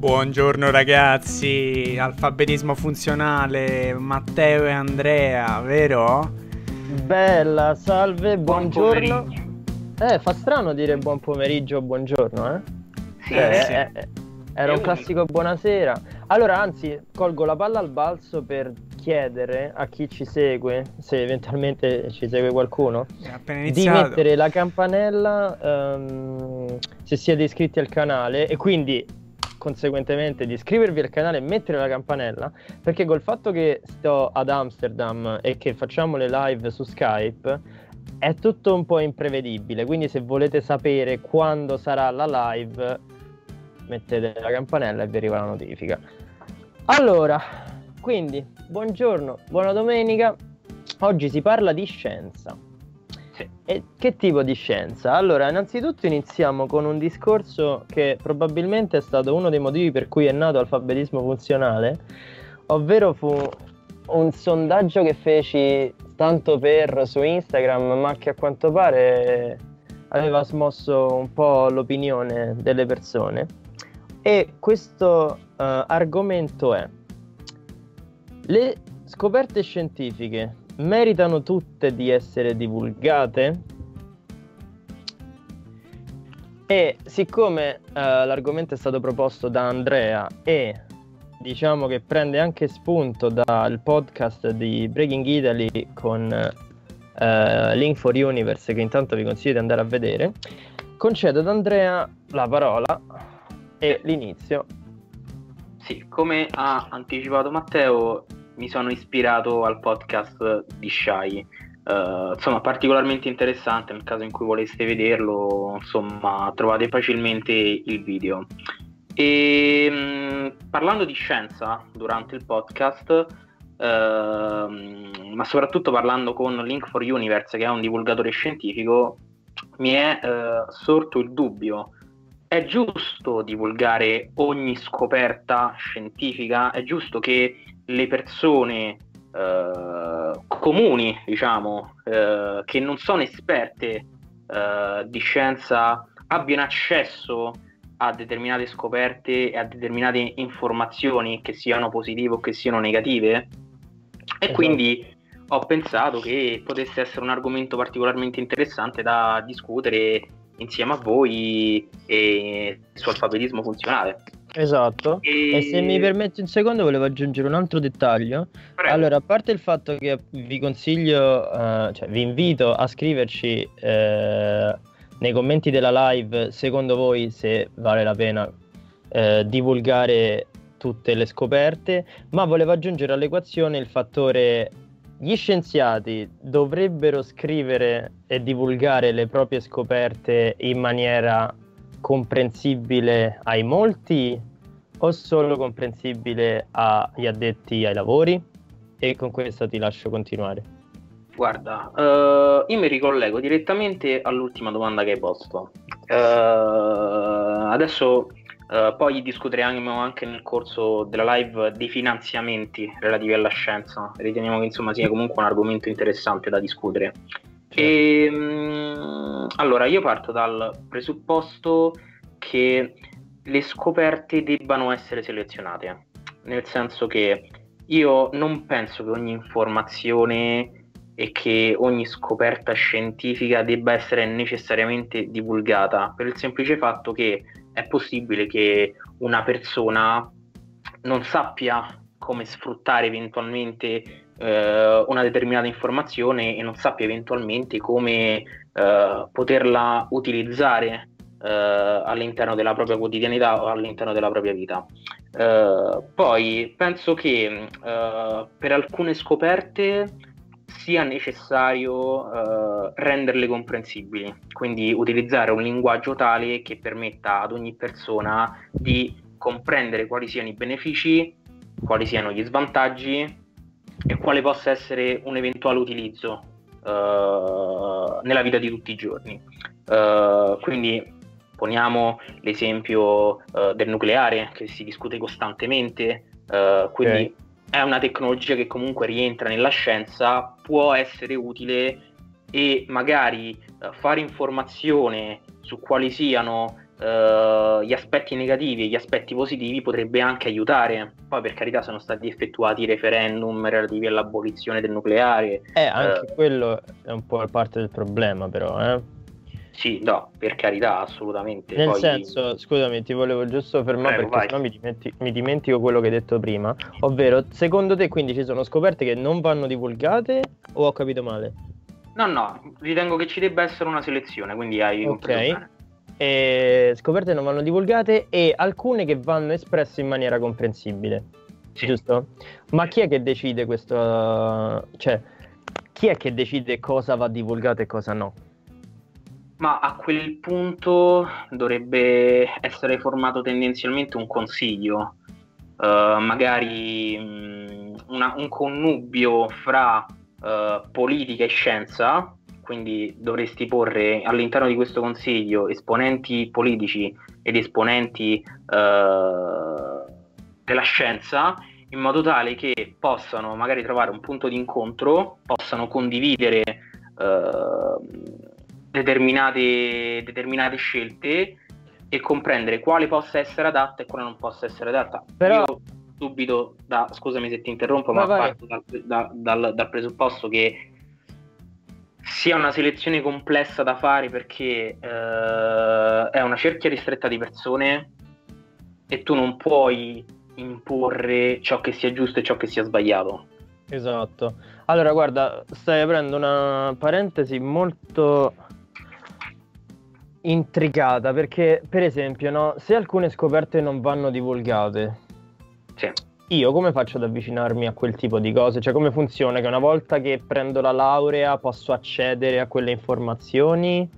Buongiorno ragazzi, alfabetismo funzionale, Matteo e Andrea, vero? Bella, salve, buongiorno. eh, fa strano dire buon pomeriggio o buongiorno, eh? Sì, Eh, sì. eh, eh, era un classico buonasera. Allora, anzi, colgo la palla al balzo per chiedere a chi ci segue, se eventualmente ci segue qualcuno, di mettere la campanella ehm, se siete iscritti al canale e quindi conseguentemente di iscrivervi al canale e mettere la campanella perché col fatto che sto ad Amsterdam e che facciamo le live su Skype è tutto un po' imprevedibile. Quindi se volete sapere quando sarà la live mettete la campanella e vi arriva la notifica. Allora quindi buongiorno buona domenica. Oggi si parla di scienza e che tipo di scienza? Allora, innanzitutto iniziamo con un discorso che probabilmente è stato uno dei motivi per cui è nato l'alfabetismo funzionale, ovvero fu un sondaggio che feci tanto per su Instagram, ma che a quanto pare aveva smosso un po' l'opinione delle persone. E questo eh, argomento è: le scoperte scientifiche meritano tutte di essere divulgate? E siccome eh, l'argomento è stato proposto da Andrea e diciamo che prende anche spunto dal podcast di Breaking Italy con eh, Link for Universe che intanto vi consiglio di andare a vedere, concedo ad Andrea la parola e l'inizio. Sì, come ha anticipato Matteo, mi sono ispirato al podcast di Shai. Eh, insomma, particolarmente interessante nel caso in cui voleste vederlo, insomma, trovate facilmente il video. E mh, parlando di scienza durante il podcast, ehm, ma soprattutto parlando con Link for Universe, che è un divulgatore scientifico, mi è eh, sorto il dubbio è giusto divulgare ogni scoperta scientifica? È giusto che le persone eh, comuni, diciamo, eh, che non sono esperte eh, di scienza, abbiano accesso a determinate scoperte e a determinate informazioni che siano positive o che siano negative? E Esatto. quindi ho pensato che potesse essere un argomento particolarmente interessante da discutere insieme a voi e su alfabetismo funzionale. Esatto. E, E se mi permetti un secondo, volevo aggiungere un altro dettaglio. Prego. Allora, a parte il fatto che vi consiglio, eh, cioè vi invito a scriverci eh, nei commenti della live, secondo voi se vale la pena eh, divulgare tutte le scoperte, ma volevo aggiungere all'equazione il fattore gli scienziati dovrebbero scrivere e divulgare le proprie scoperte in maniera comprensibile ai molti o solo comprensibile agli addetti ai lavori? E con questo ti lascio continuare. Guarda, eh, io mi ricollego direttamente all'ultima domanda che hai posto. Eh, adesso eh, poi discuteremo anche nel corso della live dei finanziamenti relativi alla scienza. Riteniamo che insomma sia comunque un argomento interessante da discutere. E, mm, allora, io parto dal presupposto che le scoperte debbano essere selezionate, nel senso che io non penso che ogni informazione e che ogni scoperta scientifica debba essere necessariamente divulgata per il semplice fatto che è possibile che una persona non sappia come sfruttare eventualmente eh, una determinata informazione e non sappia eventualmente come eh, poterla utilizzare eh, all'interno della propria quotidianità o all'interno della propria vita. Eh, poi penso che eh, per alcune scoperte sia necessario eh, renderle comprensibili, quindi utilizzare un linguaggio tale che permetta ad ogni persona di comprendere quali siano i benefici, quali siano gli svantaggi e quale possa essere un eventuale utilizzo eh, nella vita di tutti i giorni. Eh, quindi poniamo l'esempio eh, del nucleare che si discute costantemente, eh, quindi Ok. È una tecnologia che comunque rientra nella scienza, può essere utile e magari eh, fare informazione su quali siano uh, gli aspetti negativi e gli aspetti positivi potrebbe anche aiutare. Poi per carità sono stati effettuati referendum relativi all'abolizione del nucleare. Eh, anche uh, quello è un po' parte del problema però, eh. Sì, no, per carità, assolutamente. Nel Poi... senso, scusami, ti volevo giusto fermare Prego, perché sennò mi, dimenti- mi dimentico quello che hai detto prima. Ovvero, secondo te quindi ci sono scoperte che non vanno divulgate o ho capito male? No, no, ritengo che ci debba essere una selezione, quindi hai Ok. E scoperte non vanno divulgate e alcune che vanno espresse in maniera comprensibile. Sì. Giusto? Ma chi è che decide questo? Cioè, chi è che decide cosa va divulgato e cosa no? Ma a quel punto dovrebbe essere formato tendenzialmente un consiglio, uh, magari um, una, un connubio fra uh, politica e scienza, quindi dovresti porre all'interno di questo consiglio esponenti politici ed esponenti uh, della scienza in modo tale che possano magari trovare un punto di incontro, possano condividere determinate, determinate scelte e comprendere quale possa essere adatta e quale non possa essere adatta. Però Io subito, da, scusami se ti interrompo, ma, ma parto dal, da, dal, dal, presupposto che sia una selezione complessa da fare perché eh, è una cerchia ristretta di persone e tu non puoi imporre ciò che sia giusto e ciò che sia sbagliato. Esatto. Allora, guarda, stai aprendo una parentesi molto intrigata perché, per esempio, no, se alcune scoperte non vanno divulgate, sì. io come faccio ad avvicinarmi a quel tipo di cose? Cioè, come funziona? Che una volta che prendo la laurea posso accedere a quelle informazioni?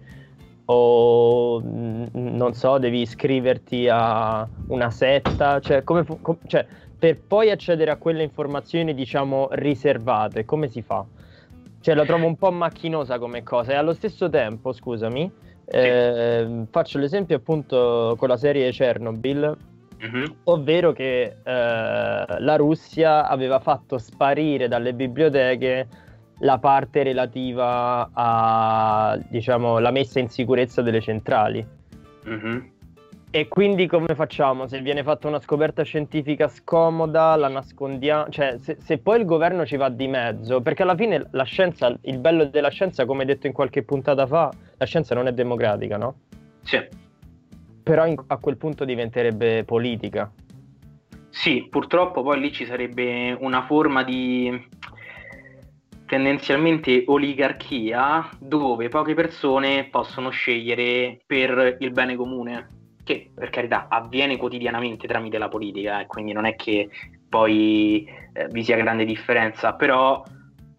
O non so, devi iscriverti a una setta? Cioè, come com- cioè, per poi accedere a quelle informazioni, diciamo, riservate, come si fa? Cioè, la trovo un po' macchinosa come cosa. E allo stesso tempo, scusami, eh, faccio l'esempio appunto con la serie Chernobyl, mm-hmm. ovvero che eh, la Russia aveva fatto sparire dalle biblioteche la parte relativa a diciamo la messa in sicurezza delle centrali. Mm-hmm. E quindi come facciamo? Se viene fatta una scoperta scientifica scomoda, la nascondiamo? Cioè, se, se, poi il governo ci va di mezzo, perché alla fine la scienza, il bello della scienza, come detto in qualche puntata fa, la scienza non è democratica, no? Sì. Però in, a quel punto diventerebbe politica. Sì, purtroppo poi lì ci sarebbe una forma di tendenzialmente oligarchia dove poche persone possono scegliere per il bene comune che per carità avviene quotidianamente tramite la politica, eh, quindi non è che poi eh, vi sia grande differenza, però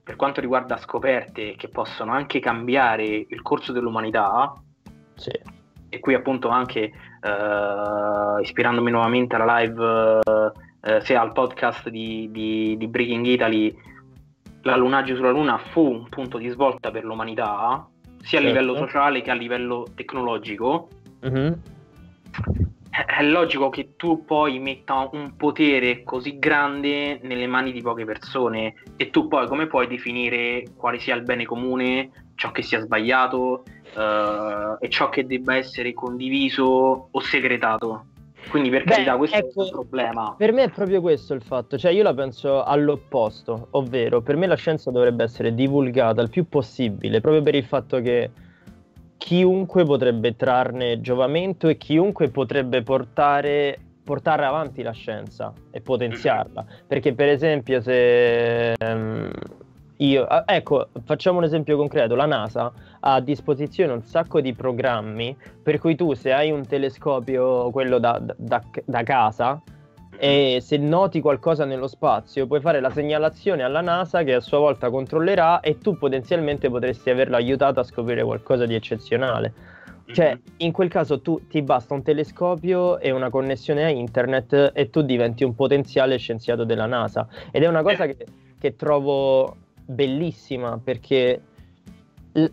per quanto riguarda scoperte che possono anche cambiare il corso dell'umanità, sì. e qui appunto anche eh, ispirandomi nuovamente alla live, eh, sia al podcast di, di, di Breaking Italy, l'allunaggio sulla Luna fu un punto di svolta per l'umanità, sia certo. a livello sociale che a livello tecnologico. Mm-hmm è logico che tu poi metta un potere così grande nelle mani di poche persone e tu poi come puoi definire quale sia il bene comune, ciò che sia sbagliato uh, e ciò che debba essere condiviso o segretato. Quindi per Beh, carità questo ecco, è un problema. Per me è proprio questo il fatto, cioè io la penso all'opposto, ovvero per me la scienza dovrebbe essere divulgata il più possibile, proprio per il fatto che chiunque potrebbe trarne giovamento e chiunque potrebbe portare, portare avanti la scienza e potenziarla. Perché per esempio se um, io, ah, ecco, facciamo un esempio concreto, la NASA ha a disposizione un sacco di programmi per cui tu se hai un telescopio, quello da, da, da casa, e se noti qualcosa nello spazio puoi fare la segnalazione alla NASA che a sua volta controllerà e tu potenzialmente potresti averlo aiutato a scoprire qualcosa di eccezionale. Cioè, mhm. in quel caso tu ti basta un telescopio e una connessione a internet e tu diventi un potenziale scienziato della NASA. Ed è una cosa che, che trovo bellissima perché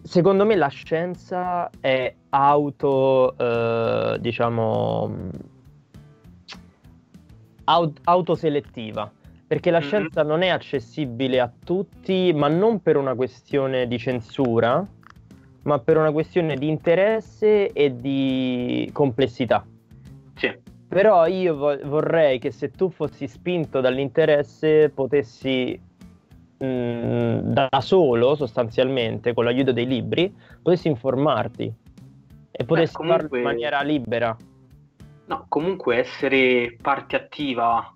secondo me la scienza è auto, eh, diciamo aut- autoselettiva, perché la mm-hmm. scienza non è accessibile a tutti, ma non per una questione di censura, ma per una questione di interesse e di complessità. Sì. Però io vo- vorrei che se tu fossi spinto dall'interesse potessi mh, mm, da solo, sostanzialmente, con l'aiuto dei libri, potessi informarti e potessi Beh, comunque... farlo in maniera libera. No, comunque essere parte attiva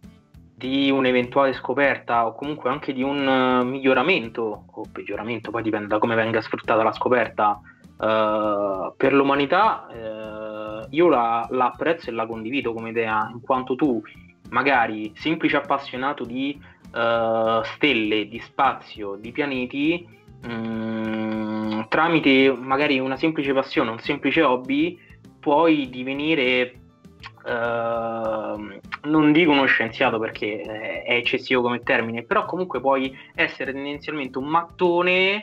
di un'eventuale scoperta o comunque anche di un uh, miglioramento o peggioramento, poi dipende da come venga sfruttata la scoperta uh, per l'umanità, uh, io la, la, apprezzo e la condivido come idea, in quanto tu, magari semplice appassionato di stelle, di spazio, di pianeti, um, tramite magari una semplice passione, un semplice hobby, puoi divenire Uh, non dico uno scienziato perché è eccessivo come termine, però comunque puoi essere tendenzialmente un mattone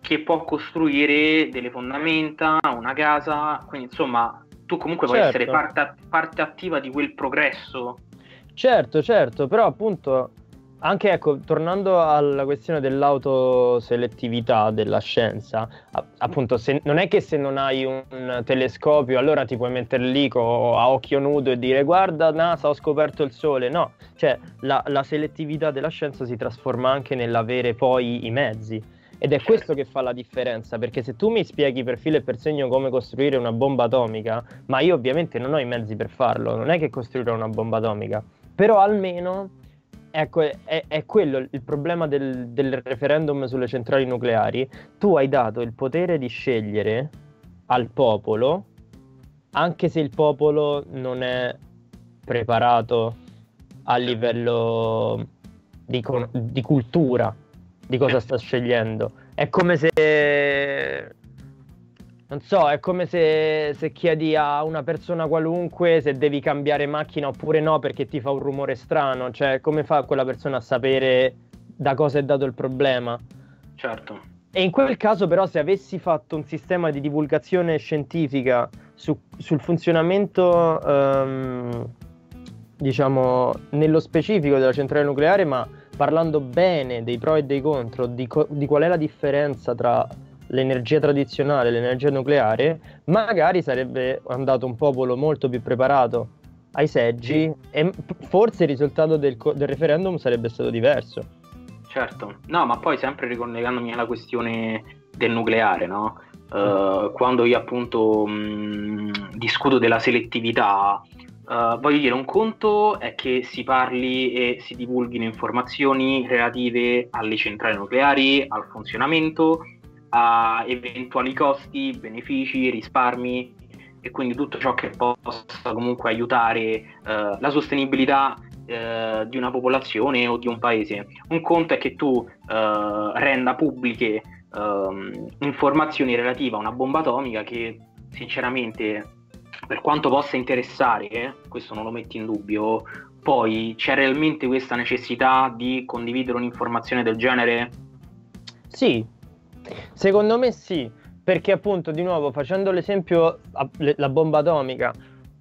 che può costruire delle fondamenta, una casa, quindi insomma tu comunque certo. puoi essere parte, parte attiva di quel progresso. Certo, certo, però appunto anche ecco, tornando alla questione dell'autoselettività della scienza, appunto, se, non è che se non hai un telescopio allora ti puoi mettere lì co- a occhio nudo e dire guarda NASA ho scoperto il sole, no, cioè la, la selettività della scienza si trasforma anche nell'avere poi i mezzi. Ed è questo che fa la differenza, perché se tu mi spieghi per filo e per segno come costruire una bomba atomica, ma io ovviamente non ho i mezzi per farlo, non è che costruire una bomba atomica, però almeno Ecco, è, è, quello il problema del, del, referendum sulle centrali nucleari. Tu hai dato il potere di scegliere al popolo, anche se il popolo non è preparato a livello di, di cultura di cosa sta scegliendo. È come se non so, è come se, se, chiedi a una persona qualunque se devi cambiare macchina oppure no perché ti fa un rumore strano. Cioè, come fa quella persona a sapere da cosa è dato il problema? Certo. E in quel caso, però, se avessi fatto un sistema di divulgazione scientifica su, sul funzionamento, um, diciamo, nello specifico della centrale nucleare, ma parlando bene dei pro e dei contro, di, co- di qual è la differenza tra l'energia tradizionale, l'energia nucleare, magari sarebbe andato un popolo molto più preparato ai seggi e forse il risultato del, del referendum sarebbe stato diverso. Certo, no, ma poi sempre ricollegandomi alla questione del nucleare, no? Uh, quando io appunto mh, discuto della selettività, uh, voglio dire, un conto è che si parli e si divulghino informazioni relative alle centrali nucleari, al funzionamento a eventuali costi, benefici, risparmi e quindi tutto ciò che possa comunque aiutare eh, la sostenibilità eh, di una popolazione o di un paese. Un conto è che tu eh, renda pubbliche ehm, informazioni relative a una bomba atomica che sinceramente per quanto possa interessare, questo non lo metti in dubbio, poi c'è realmente questa necessità di condividere un'informazione del genere? Sì, Secondo me sì, perché appunto di nuovo facendo l'esempio la bomba atomica,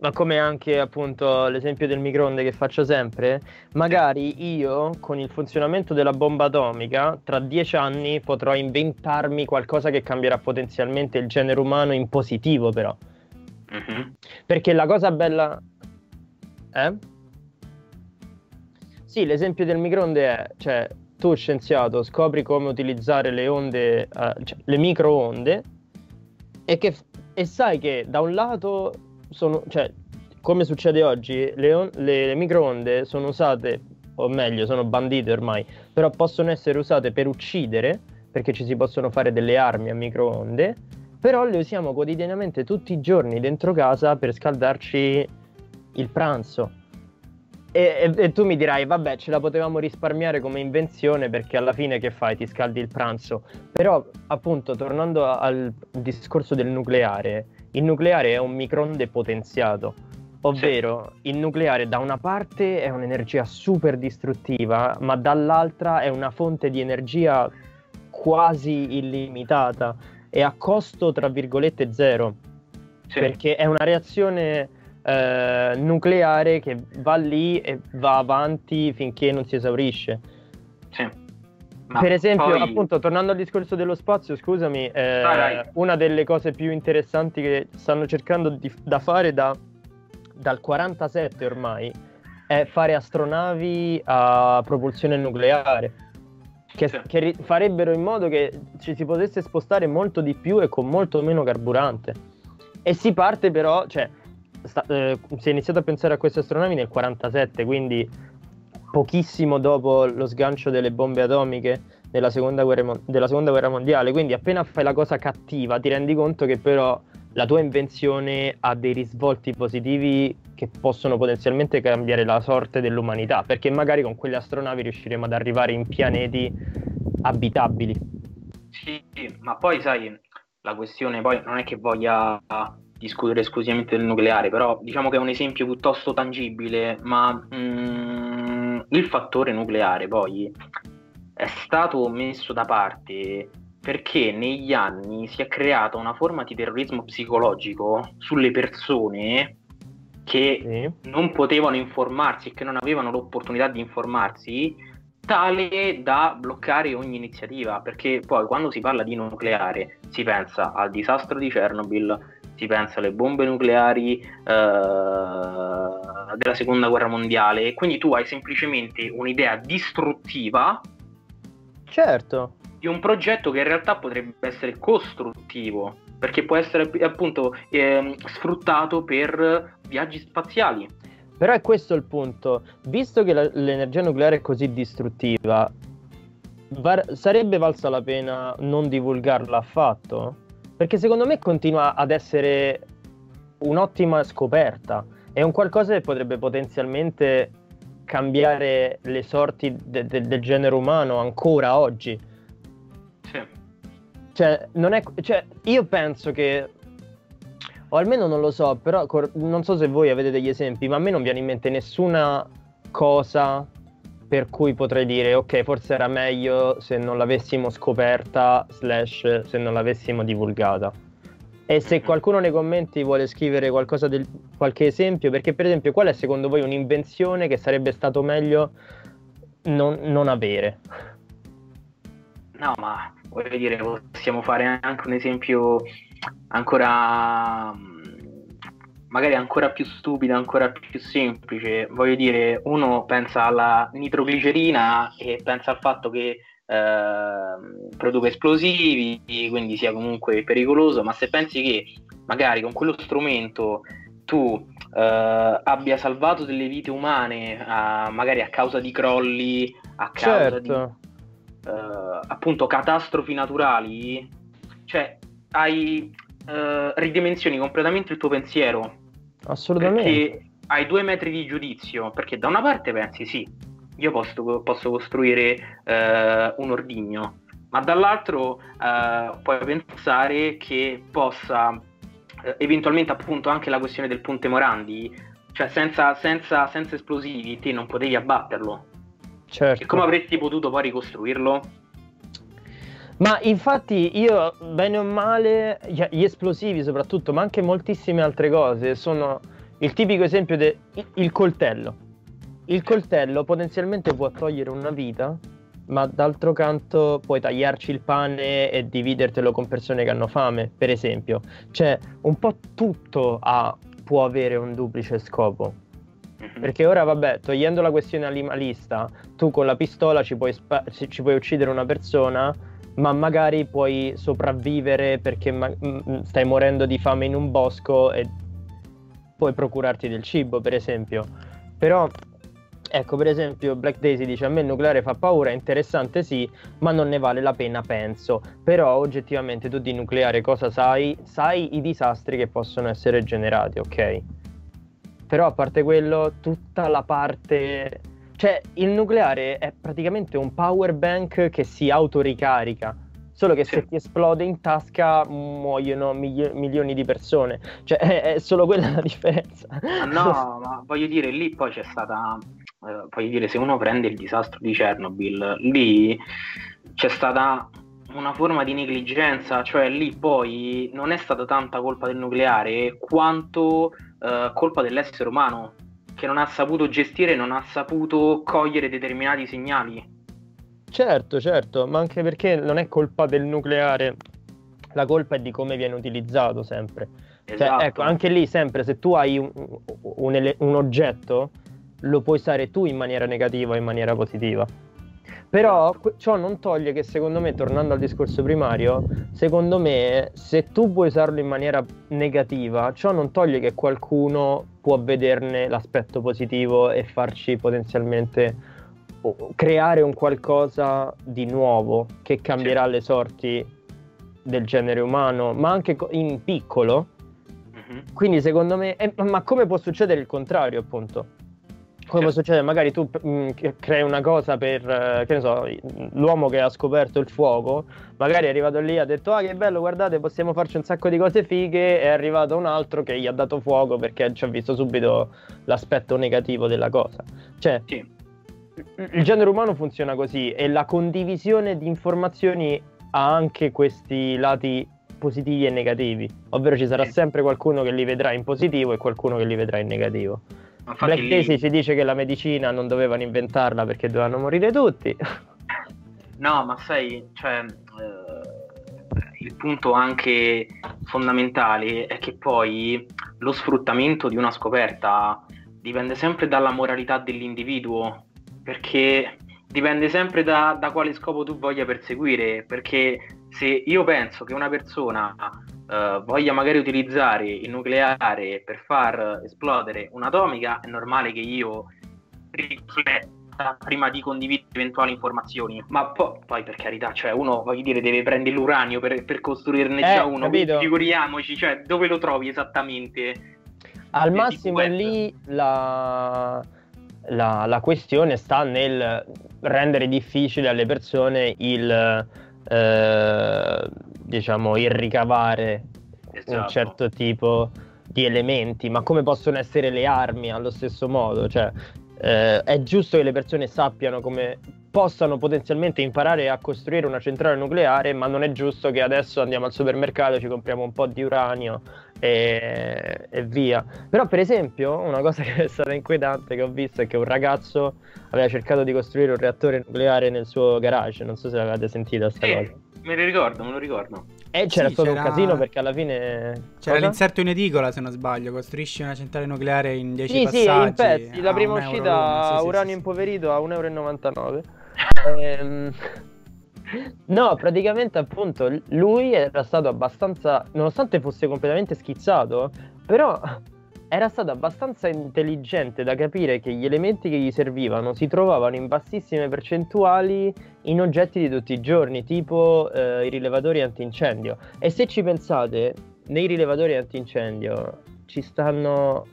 ma come anche appunto l'esempio del microonde che faccio sempre, magari io con il funzionamento della bomba atomica tra dieci anni potrò inventarmi qualcosa che cambierà potenzialmente il genere umano in positivo però. Uh-huh. Perché la cosa bella... Eh? Sì, l'esempio del microonde è, cioè, tu scienziato scopri come utilizzare le onde, uh, cioè, le microonde e, che, e sai che da un lato sono, cioè, come succede oggi, le, on- le, le microonde sono usate, o meglio, sono bandite ormai, però possono essere usate per uccidere, perché ci si possono fare delle armi a microonde, però le usiamo quotidianamente tutti i giorni dentro casa per scaldarci il pranzo. E, e, e, tu mi dirai, vabbè, ce la potevamo risparmiare come invenzione perché alla fine che fai? Ti scaldi il pranzo. Però, appunto, tornando al discorso del nucleare, il nucleare è un microonde potenziato, ovvero il nucleare da una parte è un'energia super distruttiva, ma dall'altra è una fonte di energia quasi illimitata e a costo, tra virgolette, zero. Sì. Perché è una reazione eh, nucleare che va lì e va avanti finché non si esaurisce. Sì. Ma per esempio, poi... appunto, tornando al discorso dello spazio, scusami, eh, una delle cose più interessanti che stanno cercando di, da fare da, dal 47 ormai è fare astronavi a propulsione nucleare. Che, sì. che farebbero in modo che ci si potesse spostare molto di più e con molto meno carburante. E si parte però, cioè, sta, eh, si è iniziato a pensare a queste astronavi nel 47, quindi pochissimo dopo lo sgancio delle bombe atomiche della seconda, guerra, della seconda guerra mondiale. Quindi appena fai la cosa cattiva ti rendi conto che però la tua invenzione ha dei risvolti positivi che possono potenzialmente cambiare la sorte dell'umanità, perché magari con quelle astronavi riusciremo ad arrivare in pianeti abitabili. Sì, ma poi sai, la questione poi non è che voglia discutere esclusivamente del nucleare, però diciamo che è un esempio piuttosto tangibile, ma mm, il fattore nucleare poi è stato messo da parte perché negli anni si è creata una forma di terrorismo psicologico sulle persone che sì. non potevano informarsi e che non avevano l'opportunità di informarsi tale da bloccare ogni iniziativa perché poi quando si parla di nucleare si pensa al disastro di Chernobyl si pensa alle bombe nucleari eh, della seconda guerra mondiale. E quindi tu hai semplicemente un'idea distruttiva certo. di un progetto che in realtà potrebbe essere costruttivo perché può essere appunto eh, sfruttato per viaggi spaziali. Però è questo il punto. Visto che la, l'energia nucleare è così distruttiva var- sarebbe valsa la pena non divulgarla affatto? Perché secondo me continua ad essere un'ottima scoperta. È un qualcosa che potrebbe potenzialmente cambiare le sorti de- de- del genere umano ancora oggi. Sì. Cioè, non è, cioè, io penso che, o almeno non lo so, però cor- non so se voi avete degli esempi, ma a me non viene in mente nessuna cosa per cui potrei dire ok forse era meglio se non l'avessimo scoperta slash se non l'avessimo divulgata. E se qualcuno nei commenti vuole scrivere qualcosa del, qualche esempio perché per esempio qual è secondo voi un'invenzione che sarebbe stato meglio non, non avere? No ma voglio dire possiamo fare anche un esempio ancora magari ancora più stupido, ancora più semplice. Voglio dire, uno pensa alla nitroglicerina e pensa al fatto che eh, produca esplosivi, quindi sia comunque pericoloso, ma se pensi che magari con quello strumento tu eh, abbia salvato delle vite umane, eh, magari a causa di crolli, a causa certo. di eh, appunto catastrofi naturali, cioè hai Uh, ridimensioni completamente il tuo pensiero Assolutamente. Perché hai due metri di giudizio, perché da una parte pensi sì, io posso, posso costruire eh, un ordigno, ma dall'altro eh, puoi pensare che possa eh, eventualmente appunto anche la questione del ponte Morandi, cioè senza, senza, senza esplosivi te non potevi abbatterlo. Certo. E come avresti potuto poi ricostruirlo? Ma infatti io, bene o male, gli esplosivi soprattutto, ma anche moltissime altre cose, sono il tipico esempio del coltello. Il coltello potenzialmente può togliere una vita, ma d'altro canto puoi tagliarci il pane e dividertelo con persone che hanno fame, per esempio. Cioè, un po' tutto ha, può avere un duplice scopo. Mhm. Perché ora, vabbè, togliendo la questione animalista, tu con la pistola ci puoi, spa- ci puoi uccidere una persona ma magari puoi sopravvivere perché ma- stai morendo di fame in un bosco e puoi procurarti del cibo, per esempio. Però, ecco, per esempio, Black Daisy dice a me il nucleare fa paura, è interessante sì, ma non ne vale la pena, penso. Però oggettivamente tu di nucleare cosa sai? Sai i disastri che possono essere generati, ok? Però a parte quello, tutta la parte cioè, il nucleare è praticamente un power bank che si autoricarica. Solo che sì. se ti esplode in tasca muoiono migli- milioni di persone. Cioè, è, è, solo quella la differenza. no, ma voglio dire, lì poi c'è stata. Eh, voglio dire, se uno prende il disastro di Chernobyl, lì c'è stata una forma di negligenza, cioè lì poi non è stata tanta colpa del nucleare quanto eh, colpa dell'essere umano che non ha saputo gestire, non ha saputo cogliere determinati segnali. Certo, certo, ma anche perché non è colpa del nucleare, la colpa è di come viene utilizzato sempre. Cioè, Esatto. Cioè, ecco, anche lì sempre se tu hai un, un ele- un oggetto, lo puoi usare tu in maniera negativa o in maniera positiva. Però ciò non toglie che secondo me, tornando al discorso primario, secondo me se tu puoi usarlo in maniera negativa, ciò non toglie che qualcuno può vederne l'aspetto positivo e farci potenzialmente creare un qualcosa di nuovo che cambierà le sorti del genere umano, ma anche in piccolo. Quindi secondo me, eh, ma come può succedere il contrario, appunto? Come può succedere? Magari tu mh, crei una cosa per, eh, che ne so, l'uomo che ha scoperto il fuoco, magari è arrivato lì e ha detto, ah che bello, guardate, possiamo farci un sacco di cose fighe, è arrivato un altro che gli ha dato fuoco perché ci ha visto subito l'aspetto negativo della cosa. Cioè, Sì. il genere umano funziona così e la condivisione di informazioni ha anche questi lati positivi e negativi, ovvero ci sarà sempre qualcuno che li vedrà in positivo e qualcuno che li vedrà in negativo. Infatti Black Daisy ci dice che la medicina non dovevano inventarla perché dovevano morire tutti. No, ma sai, cioè, eh, il punto anche fondamentale è che poi lo sfruttamento di una scoperta dipende sempre dalla moralità dell'individuo, perché dipende sempre da, da quale scopo tu voglia perseguire, perché se io penso che una persona eh, voglia magari utilizzare il nucleare per far esplodere un'atomica, è normale che io rifletta prima di condividere eventuali informazioni. Ma po- poi, per carità, cioè, uno voglio dire, deve prendere l'uranio per, per costruirne Eh, già uno. capito. Figuriamoci, cioè, dove lo trovi esattamente? Al massimo lì la, la- la questione sta nel rendere difficile alle persone il, eh, diciamo, il ricavare un Esatto. certo tipo di elementi, ma come possono essere le armi allo stesso modo? Cioè, eh, è giusto che le persone sappiano come possano potenzialmente imparare a costruire una centrale nucleare, ma non è giusto che adesso andiamo al supermercato, ci compriamo un po' di uranio e, e via. Però, per esempio, una cosa che è stata inquietante che ho visto è che un ragazzo aveva cercato di costruire un reattore nucleare nel suo garage. Non so se l'avete sentita sta Sì, cosa. Me lo ricordo, me lo ricordo. E c'era Sì, stato c'era- un casino perché alla fine. C'era Cosa? l'inserto in edicola, se non sbaglio. Costruisci una centrale nucleare in 10 Sì, sì, passaggi. in pezzi. La a prima uscita sì, sì, uranio sì, sì. impoverito a 1,99 euro. Ehm, No, praticamente appunto lui era stato abbastanza, nonostante fosse completamente schizzato, però era stato abbastanza intelligente da capire che gli elementi che gli servivano si trovavano in bassissime percentuali in oggetti di tutti i giorni, tipo eh, i rilevatori antincendio. E se ci pensate, nei rilevatori antincendio ci stanno,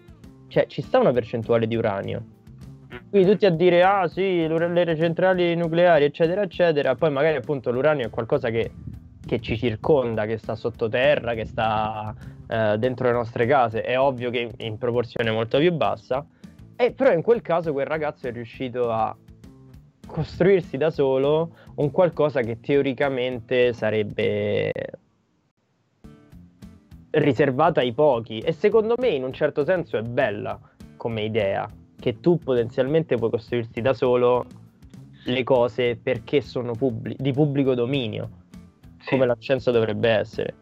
cioè ci sta una percentuale di uranio. Quindi tutti a dire, ah sì, le centrali nucleari, eccetera, eccetera. Poi magari appunto l'uranio è qualcosa che, che ci circonda, che sta sottoterra, che sta eh, dentro le nostre case. È ovvio che in proporzione molto più bassa. E però in quel caso quel ragazzo è riuscito a costruirsi da solo un qualcosa che teoricamente sarebbe riservata ai pochi. E secondo me in un certo senso è bella come idea che tu potenzialmente puoi costruirti da solo le cose perché sono pubblic- di pubblico dominio, Sì. come la scienza dovrebbe essere.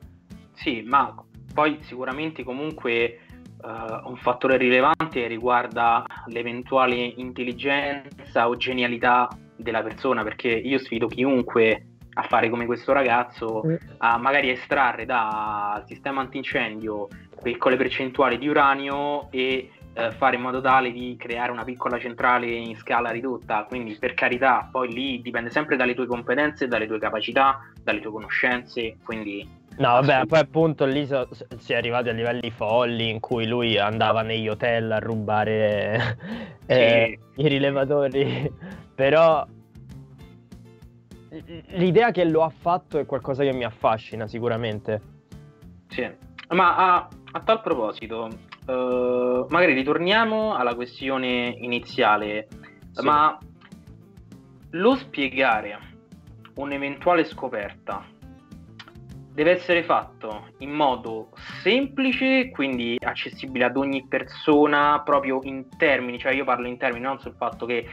Sì, ma poi sicuramente comunque eh, un fattore rilevante riguarda l'eventuale intelligenza o genialità della persona, perché io sfido chiunque a fare come questo ragazzo, a magari estrarre dal sistema antincendio piccole percentuali di uranio e eh, fare in modo tale di creare una piccola centrale in scala ridotta. Quindi, per carità, poi lì dipende sempre dalle tue competenze, dalle tue capacità, dalle tue conoscenze. Quindi, No, vabbè, poi appunto lì so- si è arrivati a livelli folli in cui lui andava negli hotel a rubare eh, i rilevatori, però l'idea che lo ha fatto è qualcosa che mi affascina sicuramente. Sì, ma a, a tal proposito, eh, magari ritorniamo alla questione iniziale, Sì. ma lo spiegare un'eventuale scoperta deve essere fatto in modo semplice, quindi accessibile ad ogni persona, proprio in termini, cioè io parlo in termini non sul fatto che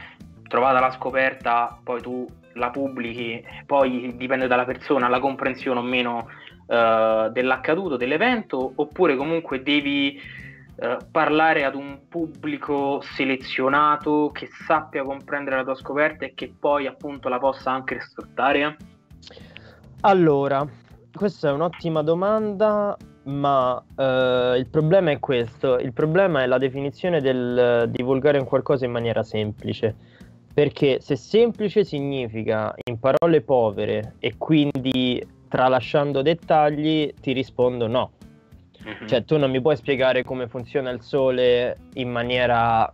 trovata la scoperta, poi tu la pubblichi, poi dipende dalla persona, la comprensione o meno uh, dell'accaduto, dell'evento, oppure comunque devi uh, parlare ad un pubblico selezionato che sappia comprendere la tua scoperta e che poi appunto la possa anche sfruttare? Allora, questa è un'ottima domanda, ma uh, il problema è questo, il problema è la definizione del divulgare un qualcosa in maniera semplice. Perché se semplice significa in parole povere e quindi tralasciando dettagli, ti rispondo no. Mm-hmm. Cioè, tu non mi puoi spiegare come funziona il sole in maniera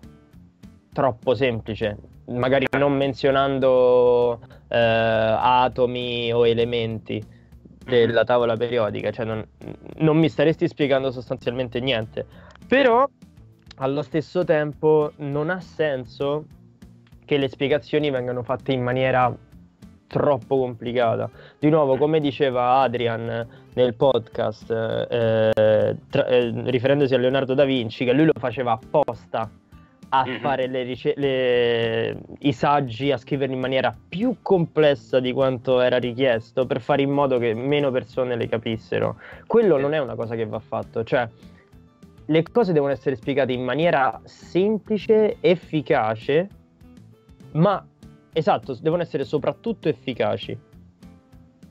troppo semplice, magari non menzionando eh, atomi o elementi della tavola periodica, cioè non, non mi staresti spiegando sostanzialmente niente. Però allo stesso tempo non ha senso che le spiegazioni vengano fatte in maniera troppo complicata. Di nuovo, come diceva Adrian nel podcast, eh, tra, eh, riferendosi a Leonardo da Vinci, che lui lo faceva apposta a mm-hmm. fare le rice- le, i saggi, a scriverli in maniera più complessa di quanto era richiesto, per fare in modo che meno persone le capissero. Quello non è una cosa che va fatto, cioè le cose devono essere spiegate in maniera semplice, efficace ma esatto, devono essere soprattutto efficaci.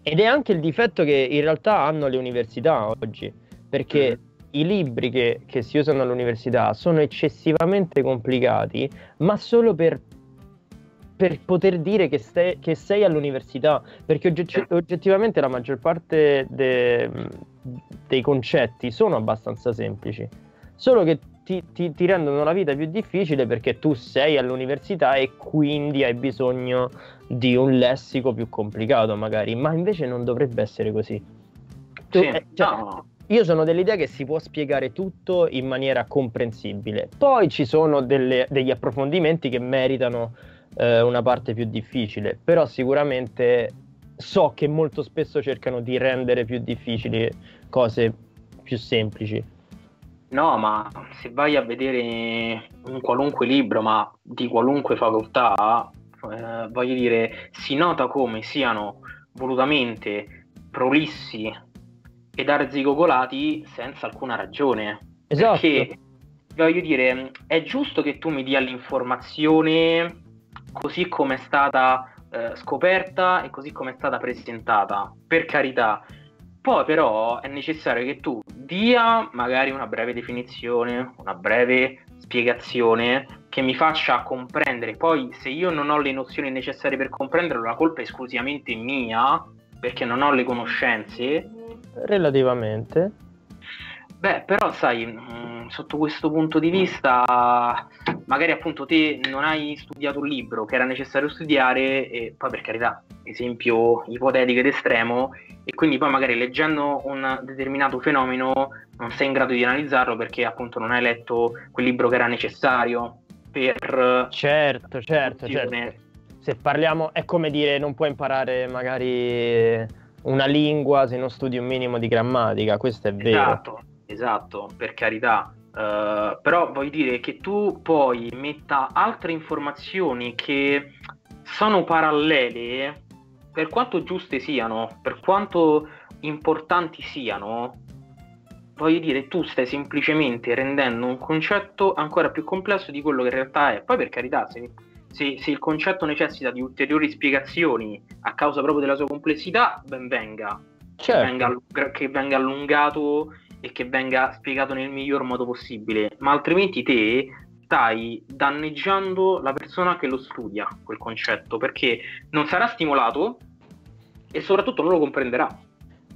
Ed è anche il difetto che in realtà hanno le università oggi, perché mm. i libri che, che, si usano all'università sono eccessivamente complicati, ma solo per, per poter dire che, stai, che, sei all'università, perché ogge- oggettivamente la maggior parte de, dei concetti sono abbastanza semplici, solo che ti, ti, ti, rendono la vita più difficile perché tu sei all'università e quindi hai bisogno di un lessico più complicato magari, ma invece non dovrebbe essere così. Tu, sì, eh, cioè, no. Io sono dell'idea che si può spiegare tutto in maniera comprensibile, poi ci sono delle, degli approfondimenti che meritano eh, una parte più difficile, però sicuramente so che molto spesso cercano di rendere più difficili cose più semplici. No, ma se vai a vedere un qualunque libro, ma di qualunque facoltà, eh, voglio dire, si nota come siano volutamente prolissi ed arzigogolati senza alcuna ragione. Esatto. Perché, voglio dire, è giusto che tu mi dia l'informazione così come è stata eh, scoperta e così come è stata presentata, per carità. Poi però è necessario che tu dia magari una breve definizione, una breve spiegazione che mi faccia comprendere. Poi se io non ho le nozioni necessarie per comprenderlo, la colpa è esclusivamente mia perché non ho le conoscenze. Relativamente. Beh, però sai, mm, sotto questo punto di vista, magari appunto te non hai studiato un libro che era necessario studiare e poi per carità, esempio ipotetico ed estremo, e quindi poi magari leggendo un determinato fenomeno non sei in grado di analizzarlo perché appunto non hai letto quel libro che era necessario per... Certo, certo, certo. Se parliamo, è come dire non puoi imparare magari una lingua se non studi un minimo di grammatica, questo è vero. Esatto esatto, per carità. Uh, però voglio dire che tu poi metta altre informazioni che sono parallele, per quanto giuste siano, per quanto importanti siano, voglio dire, tu stai semplicemente rendendo un concetto ancora più complesso di quello che in realtà è. Poi per carità, se, se, se il concetto necessita di ulteriori spiegazioni a causa proprio della sua complessità, ben venga. Certo. Che, venga, che venga allungato e che venga spiegato nel miglior modo possibile, ma altrimenti te stai danneggiando la persona che lo studia quel concetto perché non sarà stimolato e soprattutto non lo comprenderà.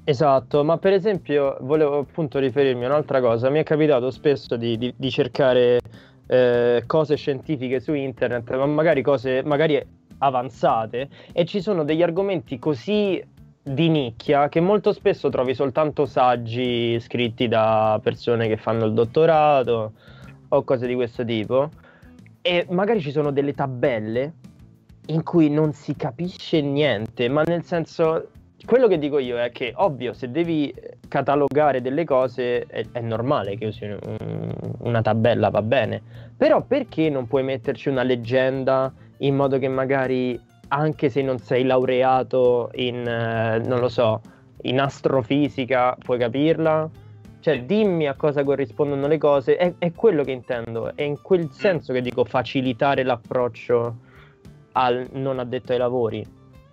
Esatto, ma per esempio volevo appunto riferirmi a un'altra cosa, mi è capitato spesso di, di, di cercare eh, cose scientifiche su internet, ma magari cose magari avanzate e ci sono degli argomenti così di nicchia che molto spesso trovi soltanto saggi scritti da persone che fanno il dottorato o cose di questo tipo. E magari ci sono delle tabelle in cui non si capisce niente, ma nel senso quello che dico io è che ovvio se devi catalogare delle cose è, è normale che usi un, una tabella, va bene, però perché non puoi metterci una leggenda in modo che magari anche se non sei laureato in, eh, non lo so, in astrofisica, puoi capirla? Cioè, dimmi a cosa corrispondono le cose, è, è quello che intendo, è in quel senso che dico facilitare l'approccio al non addetto ai lavori.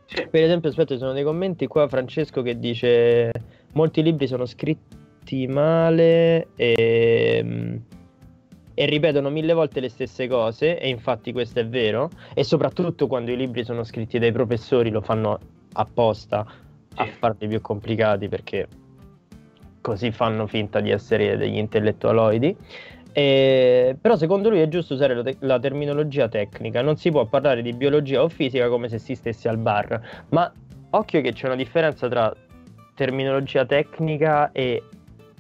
Sì. Per esempio, aspetta, ci sono dei commenti qua, Francesco che dice molti libri sono scritti male e, e ripetono mille volte le stesse cose, e infatti questo è vero, e soprattutto quando i libri sono scritti dai professori lo fanno apposta a Sì. farli più complicati perché così fanno finta di essere degli intellettualoidi. E- però secondo lui è giusto usare la, te- la terminologia tecnica, non si può parlare di biologia o fisica come se si stesse al bar, ma occhio che c'è una differenza tra terminologia tecnica e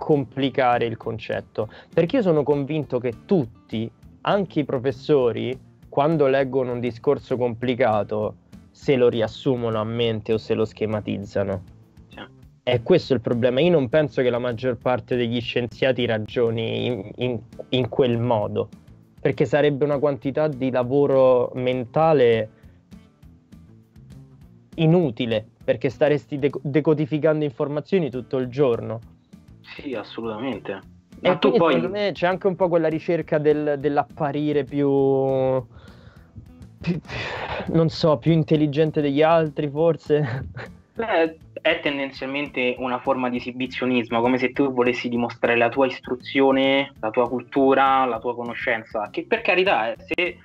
complicare il concetto, perché io sono convinto che tutti, anche i professori, quando leggono un discorso complicato, se lo riassumono a mente o se lo schematizzano. E questo è il problema. Io non penso che la maggior parte degli scienziati ragioni in, in- in quel modo, perché sarebbe una quantità di lavoro mentale inutile, perché staresti deco- decodificando informazioni tutto il giorno. Sì, assolutamente. E Ma tu quindi poi... secondo me c'è anche un po' quella ricerca del- dell'apparire più, più- non so, più intelligente degli altri, forse. Beh, è tendenzialmente una forma di esibizionismo, come se tu volessi dimostrare la tua istruzione, la tua cultura, la tua conoscenza. Che per carità, eh, se,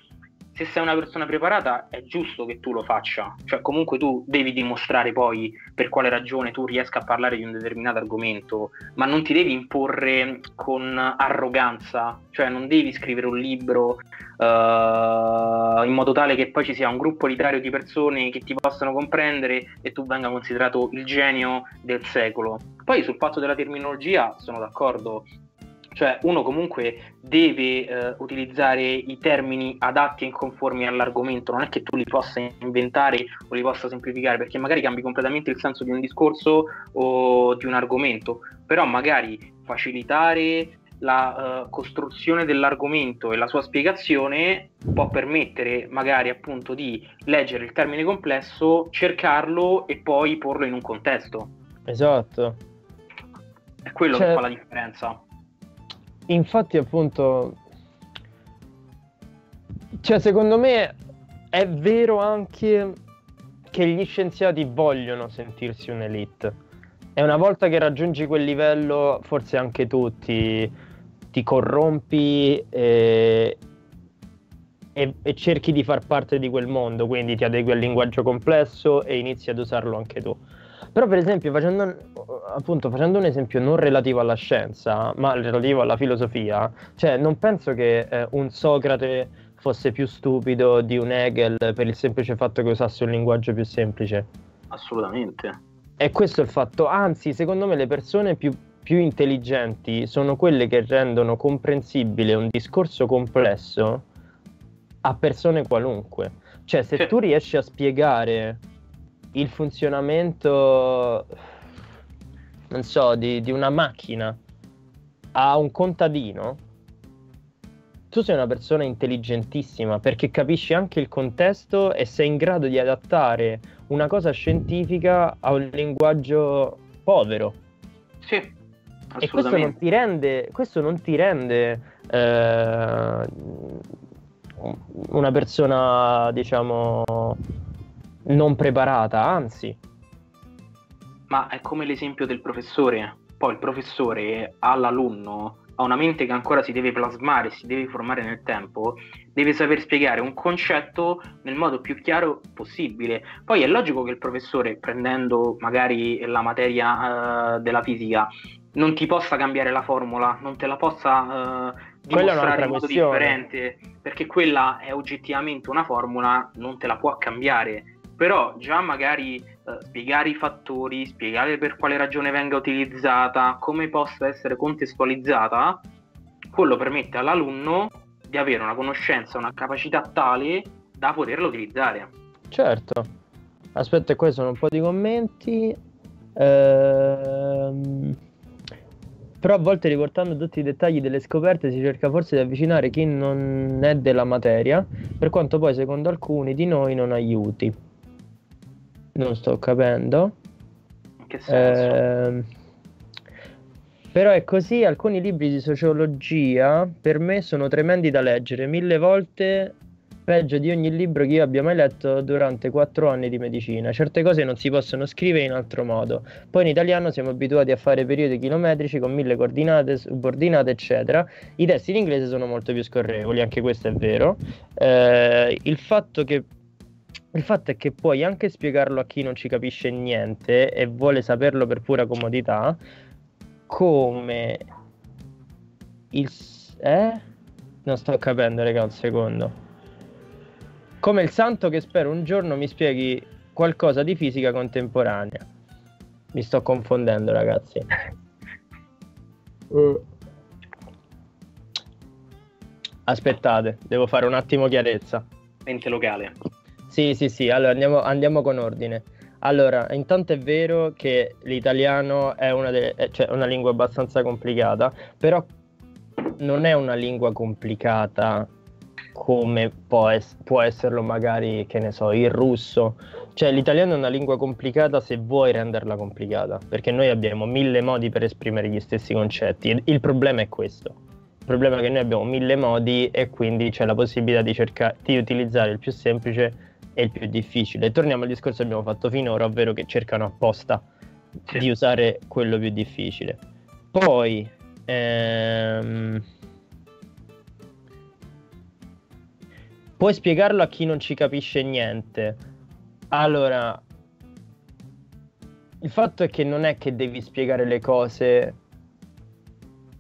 se sei una persona preparata, è giusto che tu lo faccia. Cioè, comunque tu devi dimostrare poi per quale ragione tu riesca a parlare di un determinato argomento, ma non ti devi imporre con arroganza. Cioè, non devi scrivere un libro eh, in modo tale che poi ci sia un gruppo literario di persone che ti possano comprendere e tu venga considerato il genio del secolo. Poi sul fatto della terminologia sono d'accordo, cioè uno comunque deve eh, utilizzare i termini adatti e conformi all'argomento, non è che tu li possa inventare o li possa semplificare, perché magari cambi completamente il senso di un discorso o di un argomento, però magari facilitare la eh, costruzione dell'argomento e la sua spiegazione può permettere magari appunto di leggere il termine complesso, cercarlo e poi porlo in un contesto. Esatto. È quello Cioè- che fa la differenza. Infatti, appunto, cioè, secondo me è vero anche che gli scienziati vogliono sentirsi un'elite. E una volta che raggiungi quel livello, forse anche tu ti, ti corrompi e, e- e cerchi di far parte di quel mondo, quindi ti adegui al linguaggio complesso e inizi ad usarlo anche tu. Però, per esempio, facendo, appunto, facendo un esempio non relativo alla scienza, ma relativo alla filosofia, cioè non penso che eh, un Socrate fosse più stupido di un Hegel per il semplice fatto che usasse un linguaggio più semplice. Assolutamente. E questo è il fatto. Anzi, secondo me le persone più, più intelligenti sono quelle che rendono comprensibile un discorso complesso a persone qualunque. Cioè, se Sì. tu riesci a spiegare il funzionamento, non so, di, di una macchina a un contadino, tu sei una persona intelligentissima perché capisci anche il contesto e sei in grado di adattare una cosa scientifica a un linguaggio povero. Sì, E questo non ti rende, questo non ti rende eh, una persona, diciamo, non preparata, anzi. Ma è come l'esempio del professore. Poi il professore all'alunno ha una mente che ancora si deve plasmare, si deve formare nel tempo, deve saper spiegare un concetto nel modo più chiaro possibile. Poi è logico che il professore, prendendo magari la materia eh, della fisica, non ti possa cambiare la formula, non te la possa è dimostrare in modo questione. differente, perché quella è oggettivamente una formula, non te la può cambiare. Però già magari eh, spiegare i fattori, spiegare per quale ragione venga utilizzata, come possa essere contestualizzata, quello permette all'alunno di avere una conoscenza, una capacità tale da poterla utilizzare. Certo. Aspetta, qua sono un po' di commenti. Ehm, Però a volte riportando tutti i dettagli delle scoperte si cerca forse di avvicinare chi non è della materia, per quanto poi secondo alcuni di noi non aiuti. Non sto capendo. In che senso? Ehm, però è così, alcuni libri di sociologia per me sono tremendi da leggere, mille volte peggio di ogni libro che io abbia mai letto durante quattro anni di medicina. Certe cose non si possono scrivere in altro modo. Poi in italiano siamo abituati a fare periodi chilometrici con mille coordinate, subordinate, eccetera. I testi in inglese sono molto più scorrevoli, anche questo è vero. Eh, il fatto che il fatto è che puoi anche spiegarlo a chi non ci capisce niente e vuole saperlo per pura comodità, come il... Eh? Non sto capendo, raga, un secondo. Come il santo che spero un giorno mi spieghi qualcosa di fisica contemporanea. Mi sto confondendo, ragazzi. Uh. Aspettate, devo fare un attimo chiarezza. Ente locale. Sì, sì, sì, allora andiamo, andiamo con ordine. Allora, intanto è vero che l'italiano è una, de- cioè una lingua abbastanza complicata, però non è una lingua complicata come può, es- può, esserlo magari, che ne so, il russo. Cioè l'italiano è una lingua complicata se vuoi renderla complicata, perché noi abbiamo mille modi per esprimere gli stessi concetti. Il problema è questo. Il problema è che noi abbiamo mille modi e quindi c'è la possibilità di cercare di utilizzare il più semplice e il più difficile. Torniamo al discorso che abbiamo fatto finora, ovvero che cercano apposta sì. di usare quello più difficile. Poi ehm, puoi spiegarlo a chi non ci capisce niente. Allora, il fatto è che non è che devi spiegare le cose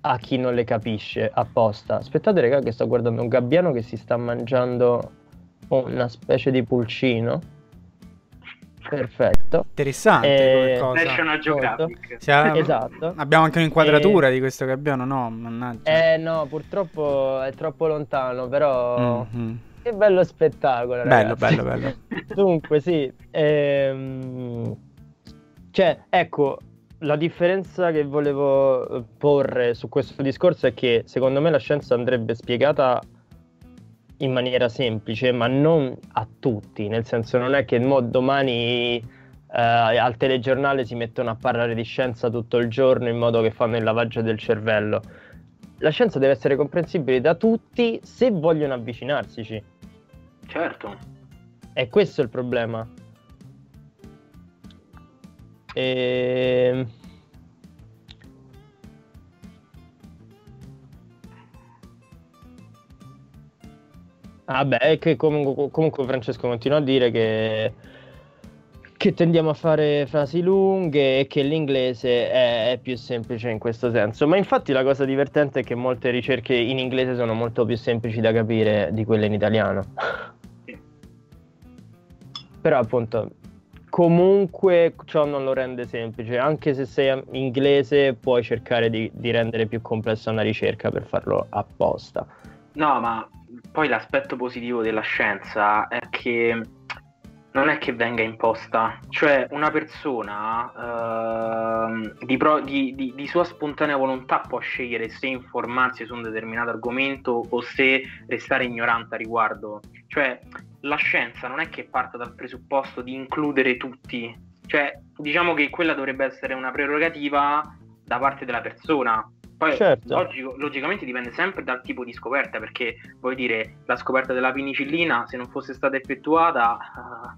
a chi non le capisce apposta. Aspettate, raga, che sto guardando un gabbiano che si sta mangiando una specie di pulcino. Perfetto. Interessante Eh, come cosa. National Geographic. Siamo- Esatto. Abbiamo anche un'inquadratura di questo gabbiano, no? Mannaggia. Eh no, purtroppo è troppo lontano, però Mhm. che bello spettacolo, Bello, ragazzi. bello, bello. Dunque, sì, ehm, cioè, ecco, la differenza che volevo eh, porre su questo discorso è che secondo me la scienza andrebbe spiegata in maniera semplice, ma non a tutti, nel senso non è che mo domani eh, al telegiornale si mettono a parlare di scienza tutto il giorno in modo che fanno il lavaggio del cervello. La scienza deve essere comprensibile da tutti se vogliono avvicinarsici. Certo. E questo è il problema. E... Vabbè, è che comunque, comunque Francesco continua a dire che, che tendiamo a fare frasi lunghe e che l'inglese è, è più semplice in questo senso. Ma infatti la cosa divertente è che molte ricerche in inglese sono molto più semplici da capire di quelle in italiano. Però appunto, comunque ciò non lo rende semplice. Anche se sei inglese puoi cercare di, di rendere più complessa una ricerca per farlo apposta. No, ma poi l'aspetto positivo della scienza è che non è che venga imposta, cioè una persona ehm, di, pro- di- di- di sua spontanea volontà può scegliere se informarsi su un determinato argomento o se restare ignorante a riguardo. Cioè la scienza non è che parta dal presupposto di includere tutti, cioè diciamo che quella dovrebbe essere una prerogativa da parte della persona. Poi Certo. logico- logicamente dipende sempre dal tipo di scoperta, perché vuoi dire la scoperta della penicillina, se non fosse stata effettuata,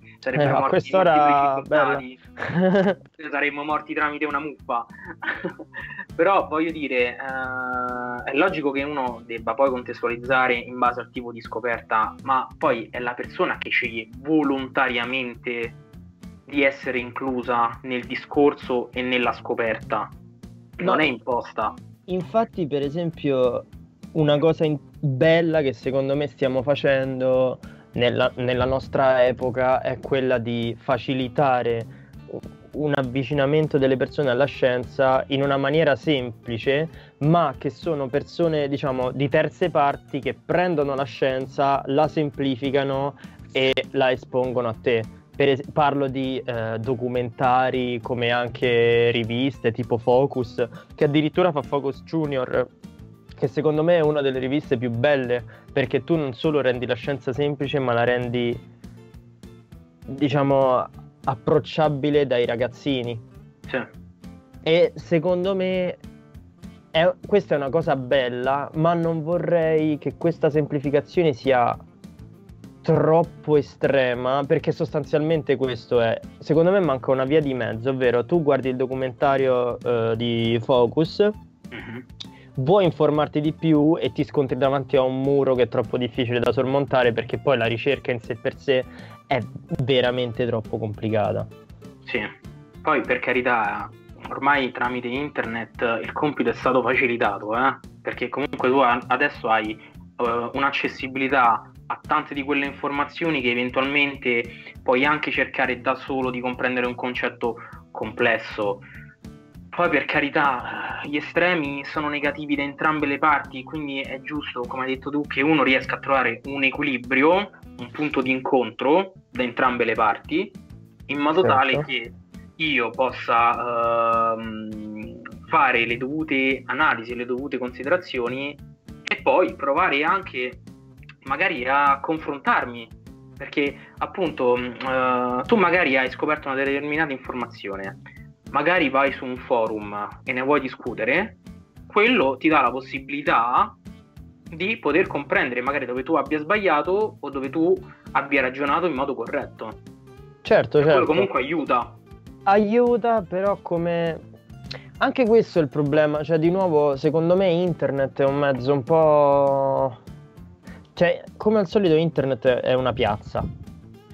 eh, sarebbero Eh, a morti quest'ora, moltiplicati soldati, saremmo morti tramite una muffa. Però voglio dire, eh, è logico che uno debba poi contestualizzare in base al tipo di scoperta, ma poi è la persona che sceglie volontariamente di essere inclusa nel discorso e nella scoperta. Non No. è imposta. Infatti, per esempio, una cosa in- bella che secondo me stiamo facendo nella, nella nostra epoca è quella di facilitare un avvicinamento delle persone alla scienza in una maniera semplice, ma che sono persone, diciamo, di terze parti che prendono la scienza, la semplificano e la espongono a te. Per parlo di eh, documentari come anche riviste tipo Focus, che addirittura fa Focus Junior, che secondo me è una delle riviste più belle, perché tu non solo rendi la scienza semplice, ma la rendi, diciamo, approcciabile dai ragazzini. Sì. E secondo me è, questa è una cosa bella, ma non vorrei che questa semplificazione sia troppo estrema, perché sostanzialmente questo è. Secondo me manca una via di mezzo, ovvero tu guardi il documentario uh, di Focus, mm-hmm. vuoi informarti di più e ti scontri davanti a un muro che è troppo difficile da sormontare perché poi la ricerca in sé per sé è veramente troppo complicata. Sì, poi per carità, ormai tramite internet il compito è stato facilitato, eh? perché comunque tu adesso hai uh, un'accessibilità a tante di quelle informazioni che eventualmente puoi anche cercare da solo di comprendere un concetto complesso. Poi per carità, gli estremi sono negativi da entrambe le parti, quindi è giusto, come hai detto tu, che uno riesca a trovare un equilibrio, un punto di incontro da entrambe le parti, in modo certo. tale che io possa uh, fare le dovute analisi, le dovute considerazioni e poi provare anche magari a confrontarmi perché appunto uh, tu magari hai scoperto una determinata informazione magari vai su un forum e ne vuoi discutere quello ti dà la possibilità di poter comprendere magari dove tu abbia sbagliato o dove tu abbia ragionato in modo corretto. Certo, e certo. quello comunque aiuta. Aiuta però come anche questo è il problema. Cioè di nuovo secondo me internet è un mezzo un po' Cioè, come al solito internet è una piazza.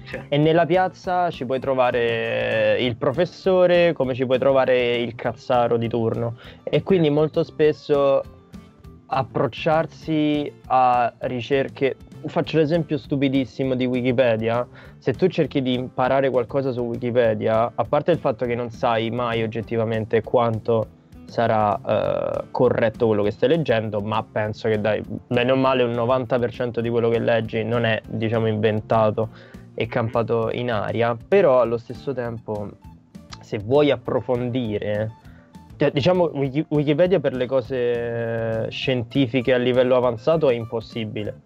Sì. E nella piazza ci puoi trovare il professore come ci puoi trovare il cazzaro di turno. E quindi molto spesso approcciarsi a ricerche. Faccio l'esempio stupidissimo di Wikipedia. Se tu cerchi di imparare qualcosa su Wikipedia, a parte il fatto che non sai mai oggettivamente quanto sarà uh, corretto quello che stai leggendo, ma penso che dai, bene o male un 90% di quello che leggi non è diciamo inventato e campato in aria, però allo stesso tempo se vuoi approfondire cioè, diciamo Wikipedia per le cose scientifiche a livello avanzato è impossibile.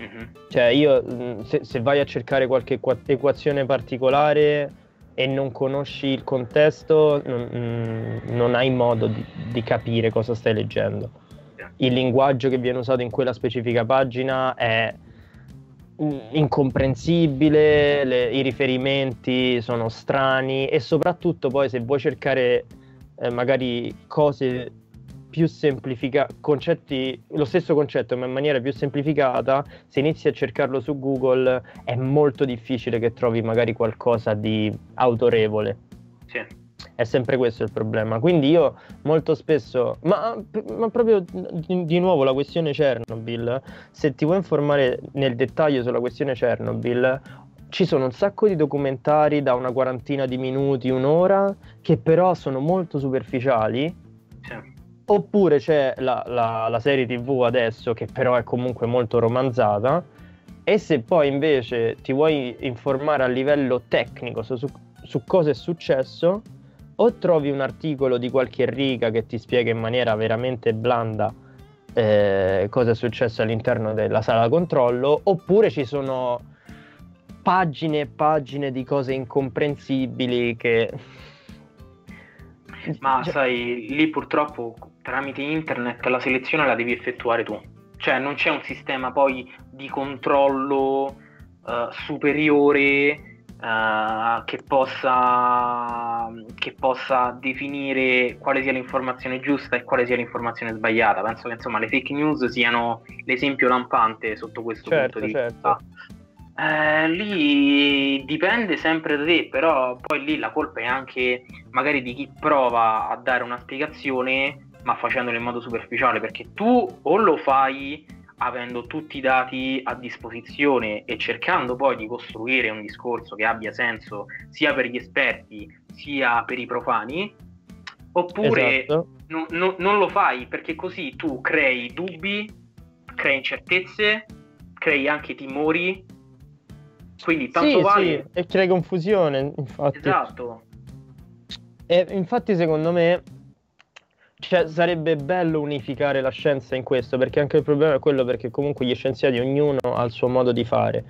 Mm-hmm. Cioè io mm, se, se vai a cercare qualche equazione particolare e non conosci il contesto, non, mm, non hai modo di, di, capire cosa stai leggendo. Il linguaggio che viene usato in quella specifica pagina è mm, incomprensibile, le, i riferimenti sono strani e soprattutto poi se vuoi cercare eh, magari cose più semplificate, concetti, lo stesso concetto ma in maniera più semplificata, se inizi a cercarlo su Google è molto difficile che trovi magari qualcosa di autorevole. Sì. È sempre questo il problema. Quindi io molto spesso, ma, ma proprio di, di, nuovo la questione Chernobyl, se ti vuoi informare nel dettaglio sulla questione Chernobyl, ci sono un sacco di documentari da una quarantina di minuti, un'ora, che però sono molto superficiali. Oppure c'è la, la, la, serie TV adesso, che però è comunque molto romanzata. E se poi invece ti vuoi informare a livello tecnico su, su cosa è successo, o trovi un articolo di qualche riga che ti spiega in maniera veramente blanda eh, cosa è successo all'interno della sala controllo, oppure ci sono pagine e pagine di cose incomprensibili che ma sai, lì purtroppo tramite internet la selezione la devi effettuare tu. Cioè non c'è un sistema poi di controllo uh, superiore uh, che, possa, che possa definire quale sia l'informazione giusta e quale sia l'informazione sbagliata. Penso che insomma le fake news siano l'esempio lampante sotto questo certo, punto di certo. vista. Eh, lì dipende sempre da te, però poi lì la colpa è anche magari di chi prova a dare una spiegazione, ma facendolo in modo superficiale, perché tu o lo fai avendo tutti i dati a disposizione e cercando poi di costruire un discorso che abbia senso sia per gli esperti sia per i profani, oppure esatto. no, no, non lo fai perché così tu crei dubbi, crei incertezze, crei anche timori quindi tanto sì, vale... Sì, e crea confusione, infatti. Esatto. E infatti secondo me cioè, sarebbe bello unificare la scienza in questo, perché anche il problema è quello perché comunque gli scienziati ognuno ha il suo modo di fare.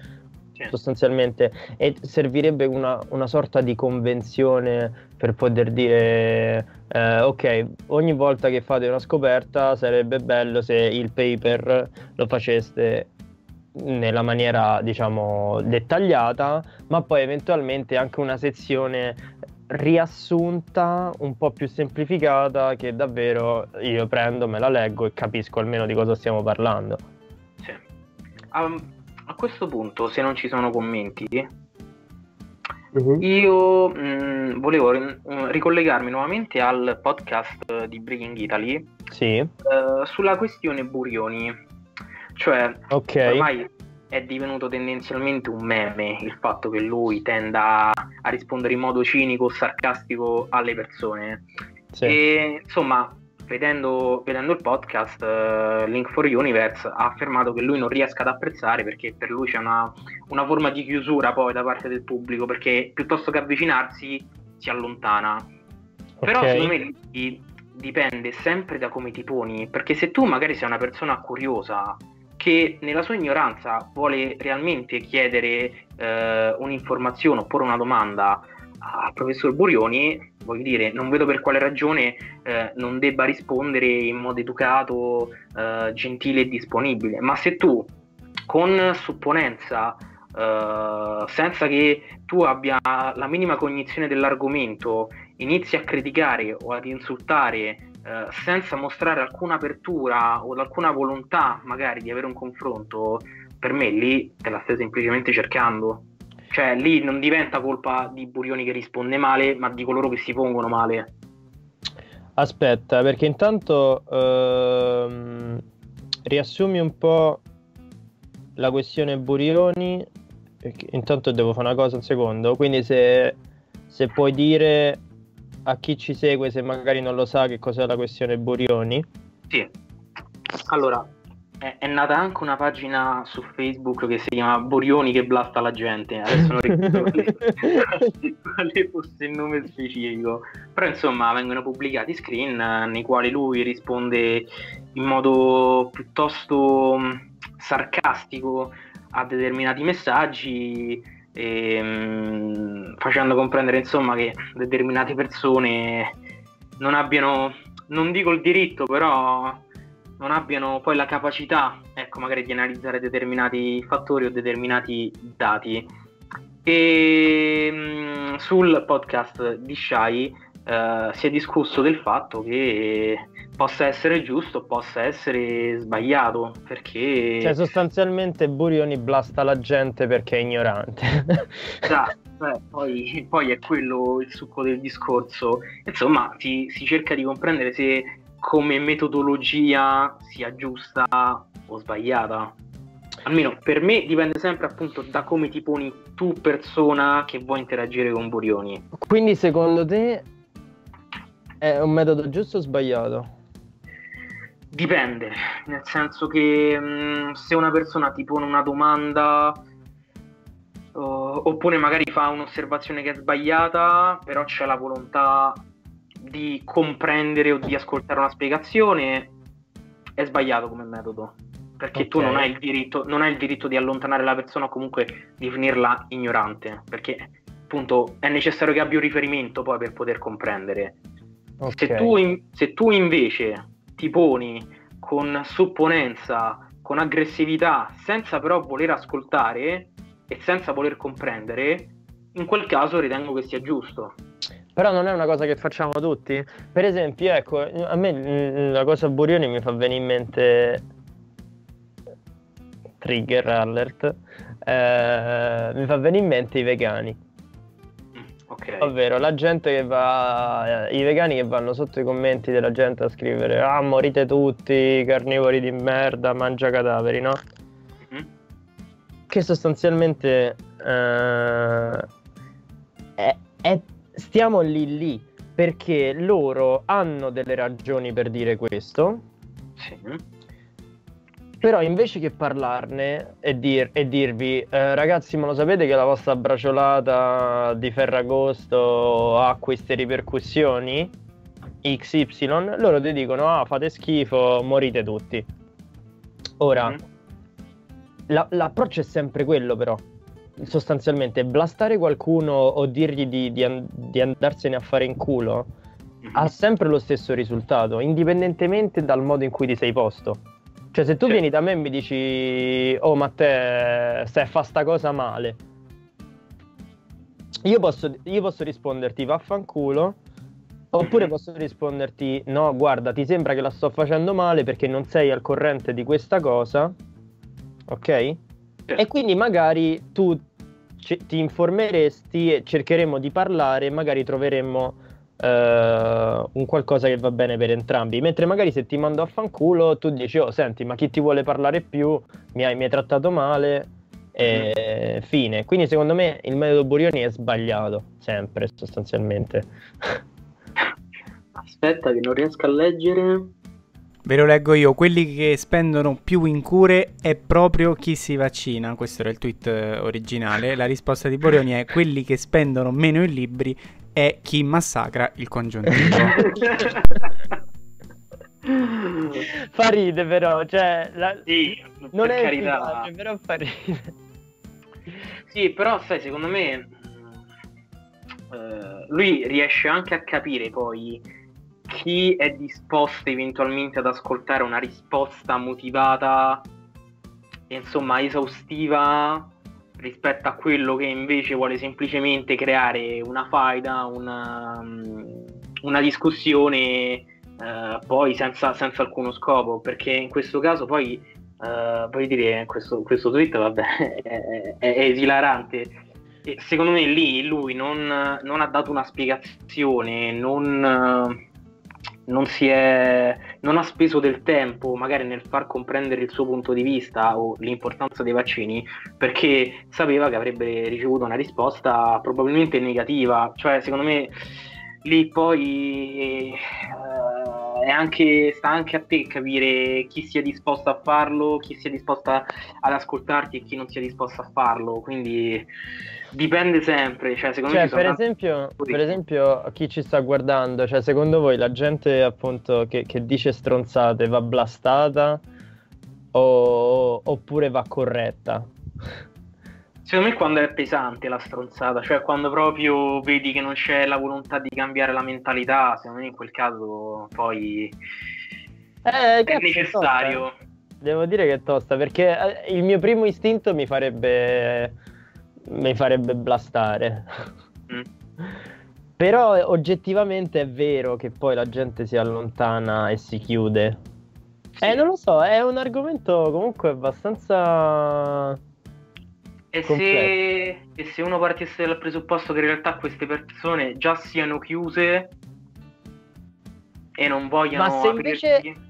Sì. sostanzialmente e servirebbe una, una, sorta di convenzione per poter dire eh, ok ogni volta che fate una scoperta sarebbe bello se il paper lo faceste nella maniera diciamo dettagliata ma poi eventualmente anche una sezione riassunta un po' più semplificata che davvero io prendo, me la leggo e capisco almeno di cosa stiamo parlando. Sì. Um, a questo punto, se non ci sono commenti, uh-huh. io mh, mm, volevo ri- mm, ricollegarmi nuovamente al podcast di Breaking Italy sì. uh, sulla questione Burioni. Cioè, okay. ormai è divenuto tendenzialmente un meme il fatto che lui tenda a rispondere in modo cinico o sarcastico alle persone. Sì. E insomma, vedendo, vedendo il podcast, uh, Link for Universe ha affermato che lui non riesca ad apprezzare perché per lui c'è una, una forma di chiusura poi da parte del pubblico perché piuttosto che avvicinarsi si allontana. Okay. Però secondo me dipende sempre da come ti poni, perché se tu magari sei una persona curiosa che nella sua ignoranza vuole realmente chiedere eh, un'informazione oppure una domanda al professor Burioni, voglio dire, non vedo per quale ragione eh, non debba rispondere in modo educato, eh, gentile e disponibile. Ma se tu con supponenza, eh, senza che tu abbia la minima cognizione dell'argomento, inizi a criticare o ad insultare eh, senza mostrare alcuna apertura o alcuna volontà magari di avere un confronto, per me lì te la stai semplicemente cercando. Cioè lì non diventa colpa di Burioni che risponde male, ma di coloro che si pongono male. Aspetta, perché intanto ehm, riassumi un po' la questione Burioni. Intanto devo fare una cosa un secondo. Quindi se, se puoi dire a chi ci segue, se magari non lo sa, che cos'è la questione Burioni? Sì. Allora, è, è, nata anche una pagina su Facebook che si chiama Burioni che blasta la gente. Adesso non ricordo quale fosse il nome specifico. Però insomma vengono pubblicati screen nei quali lui risponde in modo piuttosto sarcastico a determinati messaggi e, ehm, facendo comprendere insomma che determinate persone non abbiano, non dico il diritto, però non abbiano poi la capacità, ecco, magari di analizzare determinati fattori o determinati dati. E mh, mm, sul podcast di Shai uh, si è discusso del fatto che possa essere giusto, possa essere sbagliato, perché... Cioè sostanzialmente Burioni blasta la gente perché è ignorante. Esatto, eh, poi, poi, è quello il succo del discorso. Insomma, si, si cerca di comprendere se come metodologia sia giusta o sbagliata. Almeno per me dipende sempre appunto da come ti poni tu persona che vuoi interagire con Burioni. Quindi secondo te è un metodo giusto o sbagliato? Dipende, nel senso che mh, mm, se una persona ti pone una domanda uh, oppure magari fa un'osservazione che è sbagliata, però c'è la volontà di comprendere o di ascoltare una spiegazione, è sbagliato come metodo. Perché okay. tu non hai, diritto, non hai il diritto di allontanare la persona o comunque di finirla ignorante. Perché appunto è necessario che abbia un riferimento poi per poter comprendere. Okay. Se, tu in, se tu invece ti poni con supponenza, con aggressività, senza però voler ascoltare e senza voler comprendere, in quel caso ritengo che sia giusto. Però non è una cosa che facciamo tutti. Per esempio, ecco, a me mm, la cosa Burioni mi fa venire in mente trigger alert. Eh, mi fa venire in mente i vegani Okay. Ovvero la gente che va, eh, i vegani che vanno sotto i commenti della gente a scrivere ah morite tutti, carnivori di merda, mangia cadaveri, no? Mm-hmm. Che sostanzialmente eh, è, è, stiamo lì lì perché loro hanno delle ragioni per dire questo. Sì però invece che parlarne e, dir, e dirvi, eh, ragazzi, ma lo sapete che la vostra braciolata di Ferragosto ha queste ripercussioni? XY, loro ti dicono, ah, fate schifo, morite tutti. Ora, mm. la, l'approccio è sempre quello però. sostanzialmente blastare qualcuno o dirgli di, di, an- di andarsene a fare in culo Mhm. ha sempre lo stesso risultato, indipendentemente dal modo in cui ti sei posto. Cioè, se tu Sì. vieni da me e mi dici, oh, ma te stai a fare sta cosa male, io posso, io posso risponderti vaffanculo, oppure Mhm. posso risponderti, no, guarda, ti sembra che la sto facendo male perché non sei al corrente di questa cosa, ok? E quindi magari tu ci- ti informeresti e cercheremo di parlare magari troveremmo eh, un qualcosa che va bene per entrambi. Mentre magari se ti mando a fanculo tu dici, oh senti, ma chi ti vuole parlare più? Mi hai, mi hai trattato male e fine. Quindi secondo me il metodo Burioni è sbagliato, sempre sostanzialmente. Aspetta che non riesco a leggere. Ve lo leggo io, quelli che spendono più in cure è proprio chi si vaccina, questo era il tweet eh, originale, la risposta di Borioni è quelli che spendono meno in libri è chi massacra il congiuntivo. fa ride però, cioè... la- sì, Non per è carità. efficace, però fa ridere. Sì, però sai, secondo me eh, lui riesce anche a capire poi chi è disposto eventualmente ad ascoltare una risposta motivata e insomma esaustiva rispetto a quello che invece vuole semplicemente creare una faida, una, mm, una discussione eh, poi senza, senza alcuno scopo, perché in questo caso poi Uh, voglio dire, questo, questo tweet vabbè, è, è, esilarante. E secondo me lì lui non, non ha dato una spiegazione, non, eh, non, si è, non ha speso del tempo magari nel far comprendere il suo punto di vista o l'importanza dei vaccini perché sapeva che avrebbe ricevuto una risposta probabilmente negativa. Cioè, secondo me lì poi eh, anche, sta anche a te capire chi sia disposto a farlo, chi sia disposto a- ad ascoltarti e chi non sia disposto a farlo. Quindi dipende sempre. Cioè, secondo Cioè, me per esempio, per esempio, chi ci sta guardando, cioè, secondo voi la gente appunto che, che dice stronzate va blastata o- oppure va corretta? Secondo me quando è pesante la stronzata, cioè quando proprio vedi che non c'è la volontà di cambiare la mentalità, secondo me in quel caso poi Eh, è necessario. tosta, eh. Devo dire che è tosta perché eh, il mio primo istinto mi farebbe mi farebbe blastare. Mm. Però eh, oggettivamente è vero che poi la gente si allontana e si chiude. Sì. Eh, non lo so, è un argomento comunque abbastanza E se, e se uno partisse dal presupposto che in realtà queste persone già siano chiuse e non vogliano Ma se invece- aprirsi-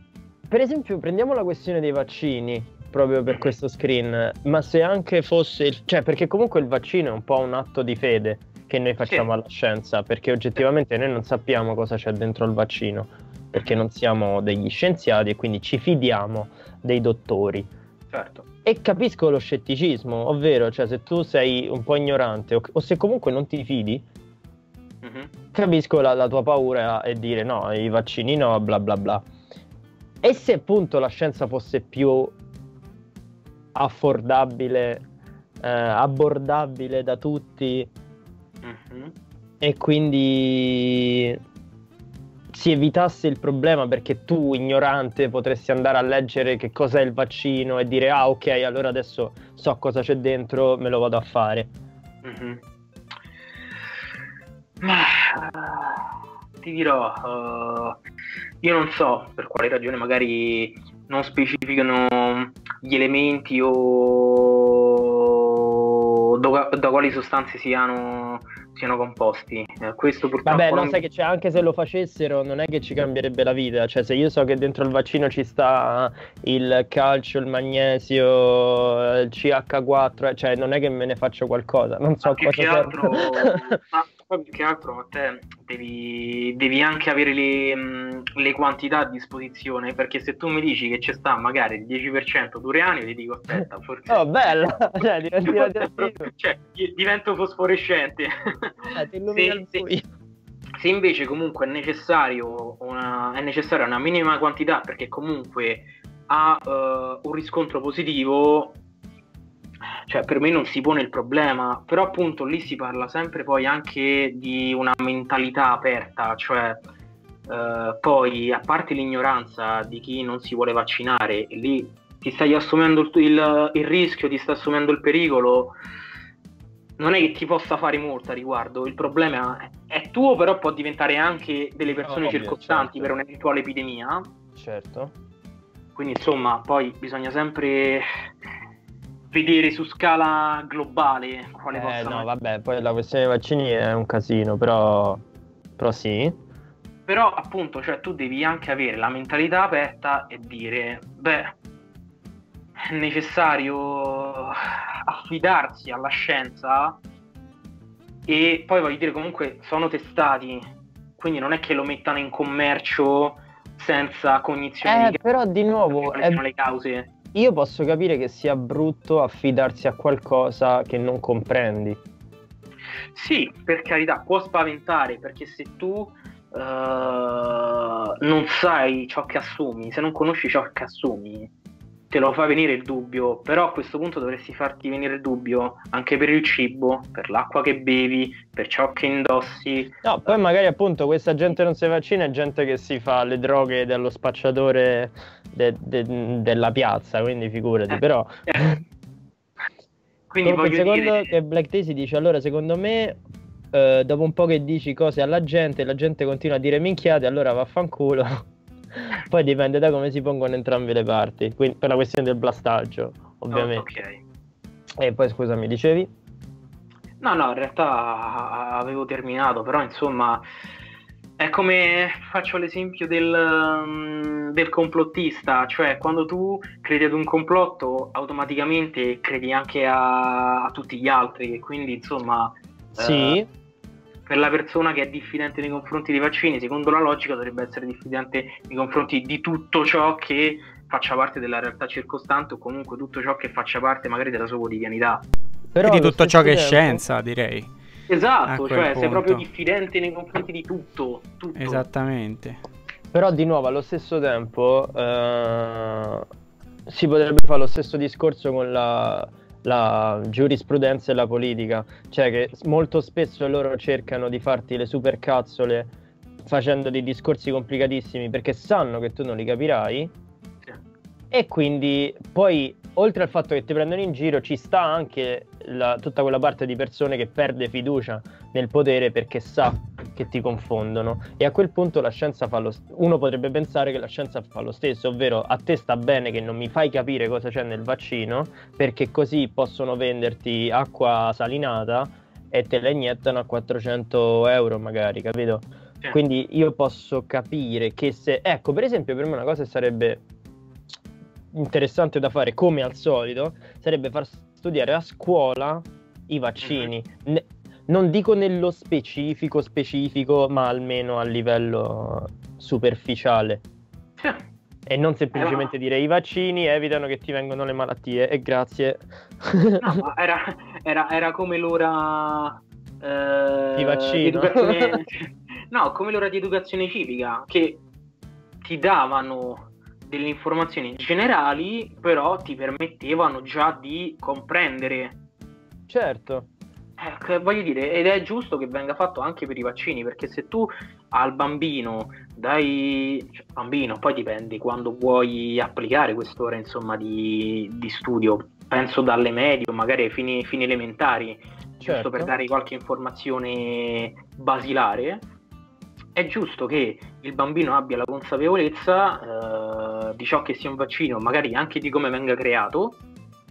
Per esempio, prendiamo la questione dei vaccini, proprio per questo screen, ma se anche fosse, cioè perché comunque il vaccino è un po' un atto di fede che noi facciamo Sì. alla scienza, perché oggettivamente noi non sappiamo cosa c'è dentro il vaccino, perché non siamo degli scienziati e quindi ci fidiamo dei dottori. Certo. E capisco lo scetticismo, ovvero, cioè se tu sei un po' ignorante o, o se comunque non ti fidi, Mhm. capisco la, la tua paura e dire no, i vaccini no, bla bla bla. E se appunto la scienza fosse più affordabile, eh, abbordabile da tutti Mhm. e quindi si evitasse il problema perché tu ignorante potresti andare a leggere che cos'è il vaccino e dire ah ok allora adesso so cosa c'è dentro, me lo vado a fare. Mhm. Ma ti dirò, eh, io non so per quale ragione magari non specificano gli elementi o da, da quali sostanze siano, siano composti. Eh, questo purtroppo Vabbè, no, non- sai che c'è anche se lo facessero, non è che ci cambierebbe la vita. Cioè, se io so che dentro il vaccino ci sta il calcio, il magnesio, il CH4, eh, cioè, non è che me ne faccio qualcosa. Non so Ma più cosa che serve. altro, ma poi più che altro a te devi, devi anche avere le, mh, le quantità a disposizione perché se tu mi dici che c'è sta magari il 10% d'uranio ti dico aspetta forse Oh, bella! Cioè, diventi cioè, di- divento fosforescente Eh, ti illumina se- il se- invece comunque è necessario una, è necessaria una minima quantità perché comunque ha eh, un riscontro positivo cioè per me non si pone il problema, però appunto lì si parla sempre poi anche di una mentalità aperta, cioè eh, poi a parte l'ignoranza di chi non si vuole vaccinare, lì ti stai assumendo il, il, il rischio, ti stai assumendo il pericolo, non è che ti possa fare molto a riguardo, il problema è, è tuo, però può diventare anche delle persone no, circostanti certo. per un'eventuale epidemia. Certo. Quindi insomma, poi bisogna sempre vedere su scala globale quale eh, possa... No, vabbè, poi la questione dei vaccini è un casino, però, però sì. Però appunto, cioè, tu devi anche avere la mentalità aperta e dire, beh, è necessario affidarsi alla scienza e poi voglio dire comunque sono testati, quindi non è che lo mettano in commercio senza cognizione eh, di però di nuovo è... le cause. Io posso capire che sia brutto affidarsi a qualcosa che non comprendi. Sì, per carità, può spaventare perché se tu uh, non sai ciò che assumi, se non conosci ciò che assumi, te lo fa venire il dubbio, però a questo punto dovresti farti venire il dubbio anche per il cibo, per l'acqua che bevi, per ciò che indossi. No, poi magari appunto questa gente non si vaccina è gente che si fa le droghe dello spacciatore de- de- della piazza, quindi figurati, eh, però... Eh. quindi voglio secondo dire... che Black Daisy dice, allora secondo me... Uh, dopo un po' che dici cose alla gente, la gente continua a dire minchiate, allora vaffanculo. Poi dipende da come si pongono entrambe le parti, quindi per la questione del blastaggio, ovviamente. Oh, ok. E poi scusami, dicevi? No, no, in realtà avevo terminato, però insomma è come faccio l'esempio del, mm, del, complottista, cioè quando tu credi ad un complotto automaticamente credi anche a, a tutti gli altri, quindi insomma... Sì. Eh, per la persona che è diffidente nei confronti dei vaccini, secondo la logica dovrebbe essere diffidente nei confronti di tutto ciò che faccia parte della realtà circostante o comunque tutto ciò che faccia parte magari della sua quotidianità. Però e di tutto ciò che è scienza, direi. Esatto, cioè punto. sei proprio diffidente nei confronti di tutto, tutto. Esattamente. Però di nuovo allo stesso tempo eh, si potrebbe fare lo stesso discorso con la la giurisprudenza e la politica, cioè che molto spesso loro cercano di farti le supercazzole facendo dei discorsi complicatissimi perché sanno che tu non li capirai. E quindi poi oltre al fatto che ti prendono in giro ci sta anche la, tutta quella parte di persone che perde fiducia nel potere perché sa che ti confondono e a quel punto la scienza fa lo stesso uno potrebbe pensare che la scienza fa lo stesso ovvero a te sta bene che non mi fai capire cosa c'è nel vaccino perché così possono venderti acqua salinata e te la iniettano a 400 euro magari capito? Quindi io posso capire che se ecco per esempio per me una cosa sarebbe interessante da fare, come al solito, sarebbe far studiare a scuola i vaccini. Mm-hmm. Ne- non dico nello specifico, specifico, ma almeno a livello superficiale. E non semplicemente dire i vaccini evitano che ti vengano le malattie e grazie. No, era, era, era, come l'ora eh, di vaccino. no, come l'ora di educazione civica che ti davano delle informazioni generali, però ti permettevano già di comprendere. Certo. Eh, voglio dire, ed è giusto che venga fatto anche per i vaccini, perché se tu al bambino dai... Cioè, bambino, poi dipende quando vuoi applicare quest'ora insomma di, di studio, penso dalle medie o magari ai fini, fini elementari, certo. giusto per dare qualche informazione basilare, è giusto che il bambino abbia la consapevolezza eh, di ciò che sia un vaccino, magari anche di come venga creato,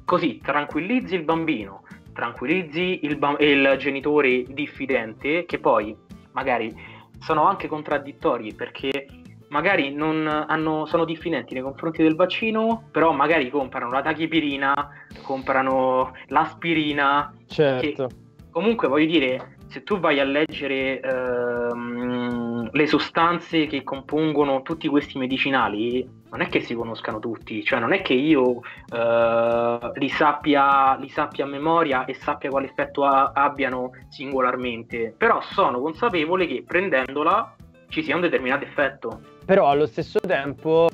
così tranquillizzi il bambino, tranquillizzi il, ba- il genitore diffidente, che poi magari sono anche contraddittori perché magari hanno, sono diffidenti nei confronti del vaccino, però magari comprano la tachipirina, comprano l'aspirina. Certo. comunque voglio dire, se tu vai a leggere ehm, le sostanze che compongono tutti questi medicinali, non è che si conoscano tutti, cioè non è che io eh, li, sappia, li, sappia, a memoria e sappia quale effetto a, abbiano singolarmente, però sono consapevole che prendendola ci sia un determinato effetto. Però allo stesso tempo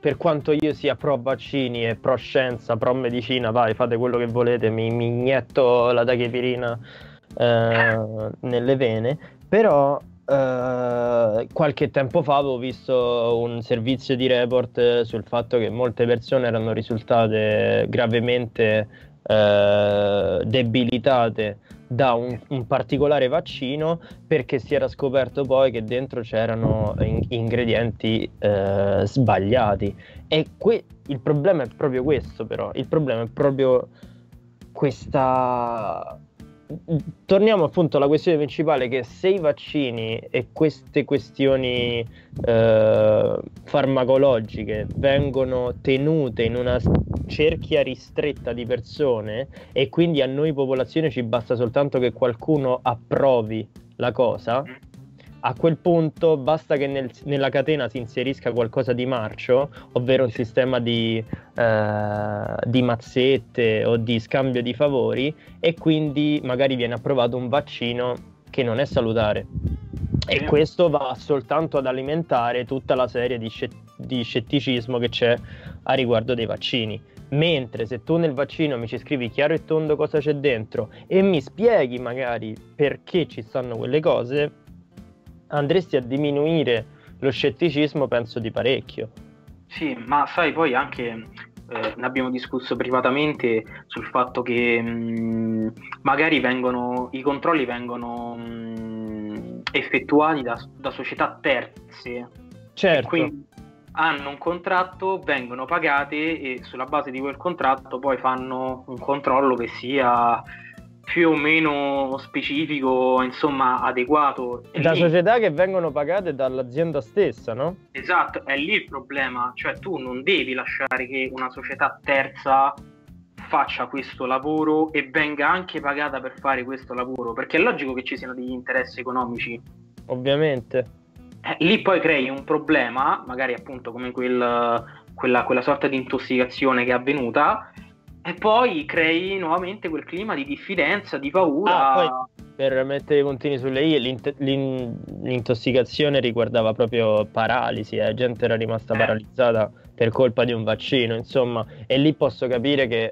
per quanto io sia pro vaccini e pro scienza, pro medicina, vai, fate quello che volete, mi, mi inietto la tachipirina eh, nelle vene, però eh, qualche tempo fa avevo visto un servizio di report sul fatto che molte persone erano risultate gravemente eh, debilitate da un, un, particolare vaccino perché si era scoperto poi che dentro c'erano in, ingredienti eh, sbagliati. E que- il problema è proprio questo, però. Il problema è proprio questa torniamo appunto alla questione principale che se i vaccini e queste questioni eh, farmacologiche vengono tenute in una cerchia ristretta di persone e quindi a noi popolazione ci basta soltanto che qualcuno approvi la cosa, a quel punto basta che nel, nella catena si inserisca qualcosa di marcio, ovvero un sistema di, eh, di, mazzette o di scambio di favori e quindi magari viene approvato un vaccino che non è salutare. E questo va soltanto ad alimentare tutta la serie di, di scetticismo che c'è a riguardo dei vaccini. Mentre se tu nel vaccino mi ci scrivi chiaro e tondo cosa c'è dentro e mi spieghi magari perché ci stanno quelle cose, andresti a diminuire lo scetticismo, penso, di parecchio. Sì, ma sai, poi anche eh, ne abbiamo discusso privatamente sul fatto che mh, mm, magari vengono, i controlli vengono mh, mm, effettuati da, da, società terze. Certo. quindi hanno un contratto, vengono pagate e sulla base di quel contratto poi fanno un controllo che sia più o meno specifico, insomma, adeguato. È da lì... società che vengono pagate dall'azienda stessa, no? Esatto, è lì il problema, cioè tu non devi lasciare che una società terza faccia questo lavoro e venga anche pagata per fare questo lavoro, perché è logico che ci siano degli interessi economici. Ovviamente. Eh, lì poi crei un problema, magari appunto come quel, quella, quella sorta di intossicazione che è avvenuta, e poi crei nuovamente quel clima di diffidenza, di paura. Ah, per mettere i puntini sulle i, l'int- l'intossicazione riguardava proprio paralisi, la eh? gente era rimasta eh. paralizzata per colpa di un vaccino, insomma, e lì posso capire che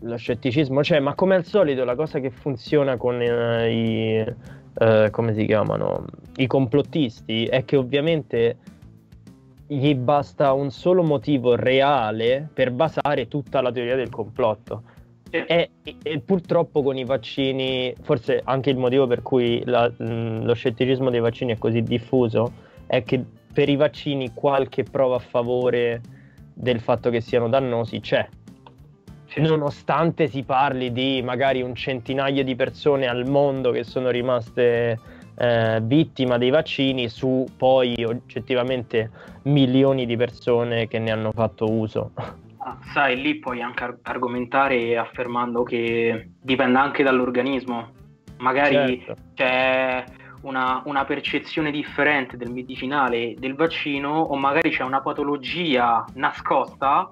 lo scetticismo c'è, ma come al solito la cosa che funziona con uh, i, uh, come si chiamano, i complottisti è che ovviamente gli basta un solo motivo reale per basare tutta la teoria del complotto. E, e, purtroppo con i vaccini, forse anche il motivo per cui la, lo scetticismo dei vaccini è così diffuso è che per i vaccini qualche prova a favore del fatto che siano dannosi c'è. Nonostante si parli di magari un centinaio di persone al mondo che sono rimaste eh, vittima dei vaccini su poi oggettivamente milioni di persone che ne hanno fatto uso. Ah, sai, lì puoi anche argomentare affermando che dipende anche dall'organismo. Magari certo. c'è una, una, percezione differente del medicinale del vaccino o magari c'è una patologia nascosta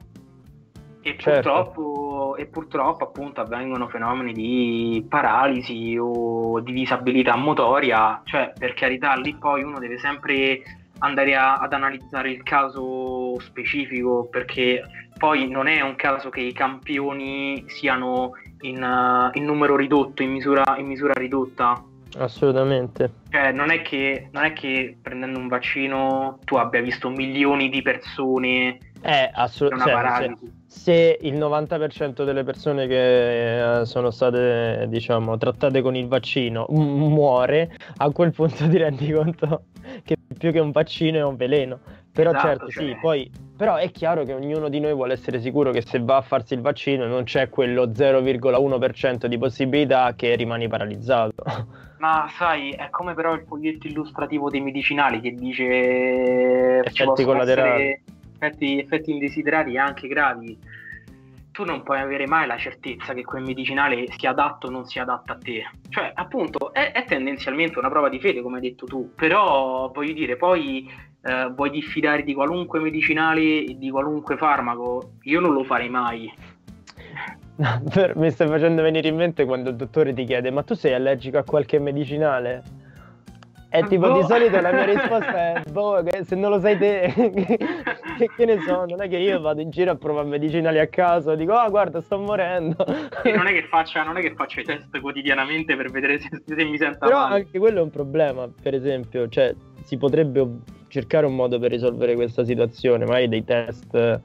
e certo. purtroppo, e purtroppo appunto avvengono fenomeni di paralisi o di disabilità motoria, cioè per carità lì poi uno deve sempre andare a, ad analizzare il caso specifico perché poi non è un caso che i campioni siano in, uh, in numero ridotto, in misura, in misura ridotta. Assolutamente. Cioè, non è, che, non è che prendendo un vaccino tu abbia visto milioni di persone eh, assolutamente. Cioè, se, se, il 90% delle persone che eh, sono state, diciamo, trattate con il vaccino muore, a quel punto ti rendi conto che più che un vaccino è un veleno. Però esatto, certo, cioè... sì, poi però è chiaro che ognuno di noi vuole essere sicuro che se va a farsi il vaccino non c'è quello 0,1% di possibilità che rimani paralizzato. Ma sai, è come però il foglietto illustrativo dei medicinali che dice effetti collaterali effetti, effetti indesiderati anche gravi, tu non puoi avere mai la certezza che quel medicinale sia adatto o non sia adatto a te. Cioè, appunto, è, è tendenzialmente una prova di fede, come hai detto tu, però voglio dire, poi eh, vuoi diffidare di qualunque medicinale e di qualunque farmaco? Io non lo farei mai. Mi stai facendo venire in mente quando il dottore ti chiede: Ma tu sei allergico a qualche medicinale? È tipo boh. di solito la mia risposta è boh, se non lo sai te, che, che, ne so, non è che io vado in giro a provare medicinali a caso, dico ah guarda sto morendo. E non è che faccia, non è che faccia i test quotidianamente per vedere se, se mi sento Però male. anche quello è un problema, per esempio, cioè si potrebbe cercare un modo per risolvere questa situazione, magari dei test eh,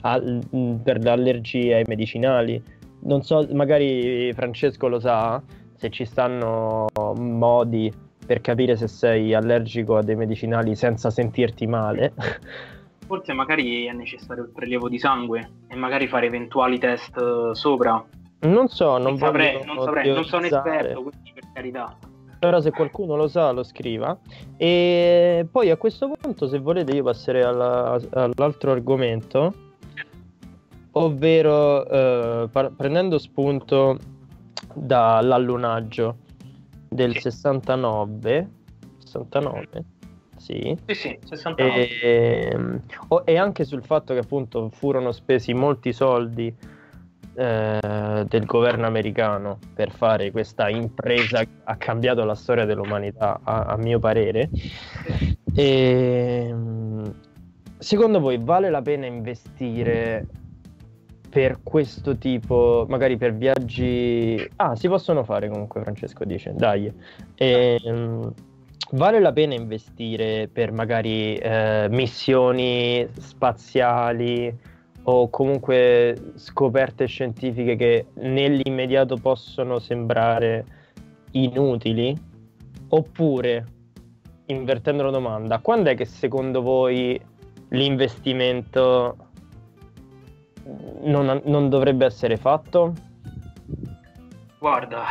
al, per le allergie ai medicinali. Non so, magari Francesco lo sa, se ci stanno modi per capire se sei allergico a dei medicinali senza sentirti male. Forse magari è necessario il prelievo di sangue e magari fare eventuali test eh, sopra. Non so, non, saprei, non, saprei non sono esperto, quindi per carità. Però se qualcuno lo sa lo scriva. E poi a questo punto, se volete, io passerei alla, all'altro argomento, ovvero eh, par- prendendo spunto dall'allunaggio del sì. 69. 69? Sì. Sì, sì, 69. E, e anche sul fatto che appunto furono spesi molti soldi eh, del governo americano per fare questa impresa che ha cambiato la storia dell'umanità, a, a mio parere. E, secondo voi vale la pena investire per questo tipo, magari per viaggi... Ah, si possono fare comunque, Francesco dice, dai. E, um, vale la pena investire per magari eh, missioni spaziali o comunque scoperte scientifiche che nell'immediato possono sembrare inutili? Oppure, invertendo la domanda, quando è che secondo voi l'investimento non, non dovrebbe essere fatto? Guarda,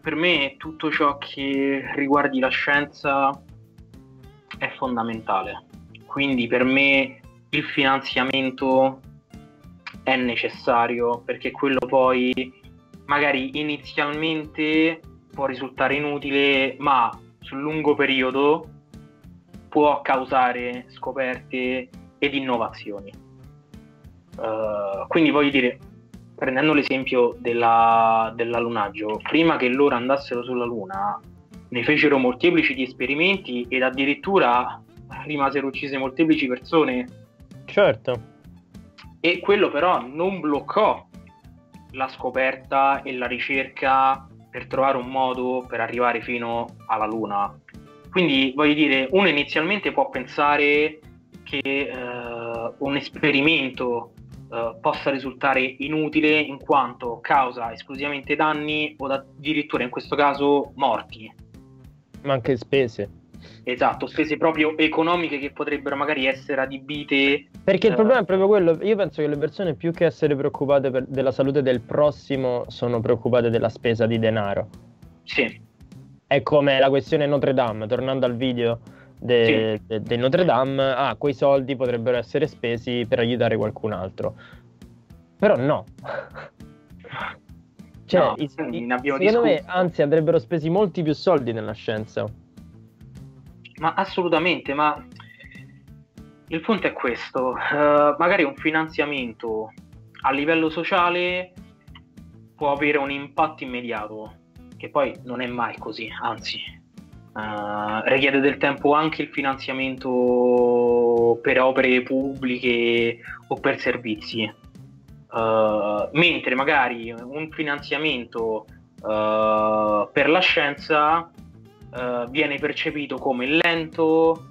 per me tutto ciò che riguardi la scienza è fondamentale. Quindi per me il finanziamento è necessario perché quello poi magari inizialmente può risultare inutile, ma sul lungo periodo può causare scoperte ed innovazioni. Uh, quindi voglio dire, prendendo l'esempio della, dell'allunaggio, prima che loro andassero sulla Luna, ne fecero molteplici di esperimenti ed addirittura rimasero uccise molteplici persone. Certo. E quello però non bloccò la scoperta e la ricerca per trovare un modo per arrivare fino alla Luna. Quindi voglio dire, uno inizialmente può pensare che uh, un esperimento uh, possa risultare inutile in quanto causa esclusivamente danni o addirittura in questo caso morti. Ma anche spese. Esatto, spese proprio economiche che potrebbero magari essere adibite. Perché il uh, problema è proprio quello, io penso che le persone più che essere preoccupate per, della salute del prossimo sono preoccupate della spesa di denaro. Sì. È come la questione Notre Dame, tornando al video de, sì. de, de Notre Dame, ah, quei soldi potrebbero essere spesi per aiutare qualcun altro. Però no. cioè, no, i, secondo discusso. me, anzi, andrebbero spesi molti più soldi nella scienza. Ma assolutamente, ma il punto è questo. Uh, magari un finanziamento a livello sociale può avere un impatto immediato, che poi non è mai così, anzi Uh, richiede del tempo anche il finanziamento per opere pubbliche o per servizi, uh, mentre magari un finanziamento uh, per la scienza viene percepito come lento,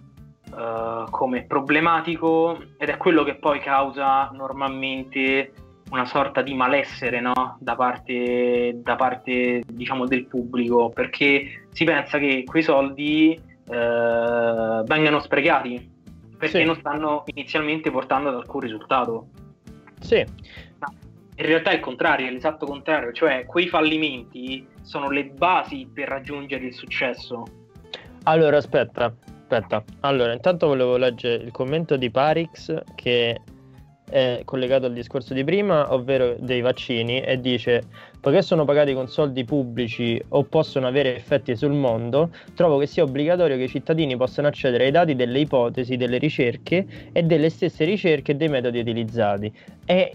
come problematico ed è quello che poi causa normalmente una sorta di malessere no? da parte, da parte diciamo, del pubblico perché si pensa che quei soldi eh, vengano sprecati perché sì. non stanno inizialmente portando ad alcun risultato. Sì. Ma in realtà è il contrario, è l'esatto contrario, cioè quei fallimenti sono le basi per raggiungere il successo. Allora, aspetta, aspetta. Allora, intanto volevo leggere il commento di Parix che è collegato al discorso di prima, ovvero dei vaccini, e dice: Poiché sono pagati con soldi pubblici o possono avere effetti sul mondo, trovo che sia obbligatorio che i cittadini possano accedere ai dati delle ipotesi, delle ricerche e delle stesse ricerche e dei metodi utilizzati. E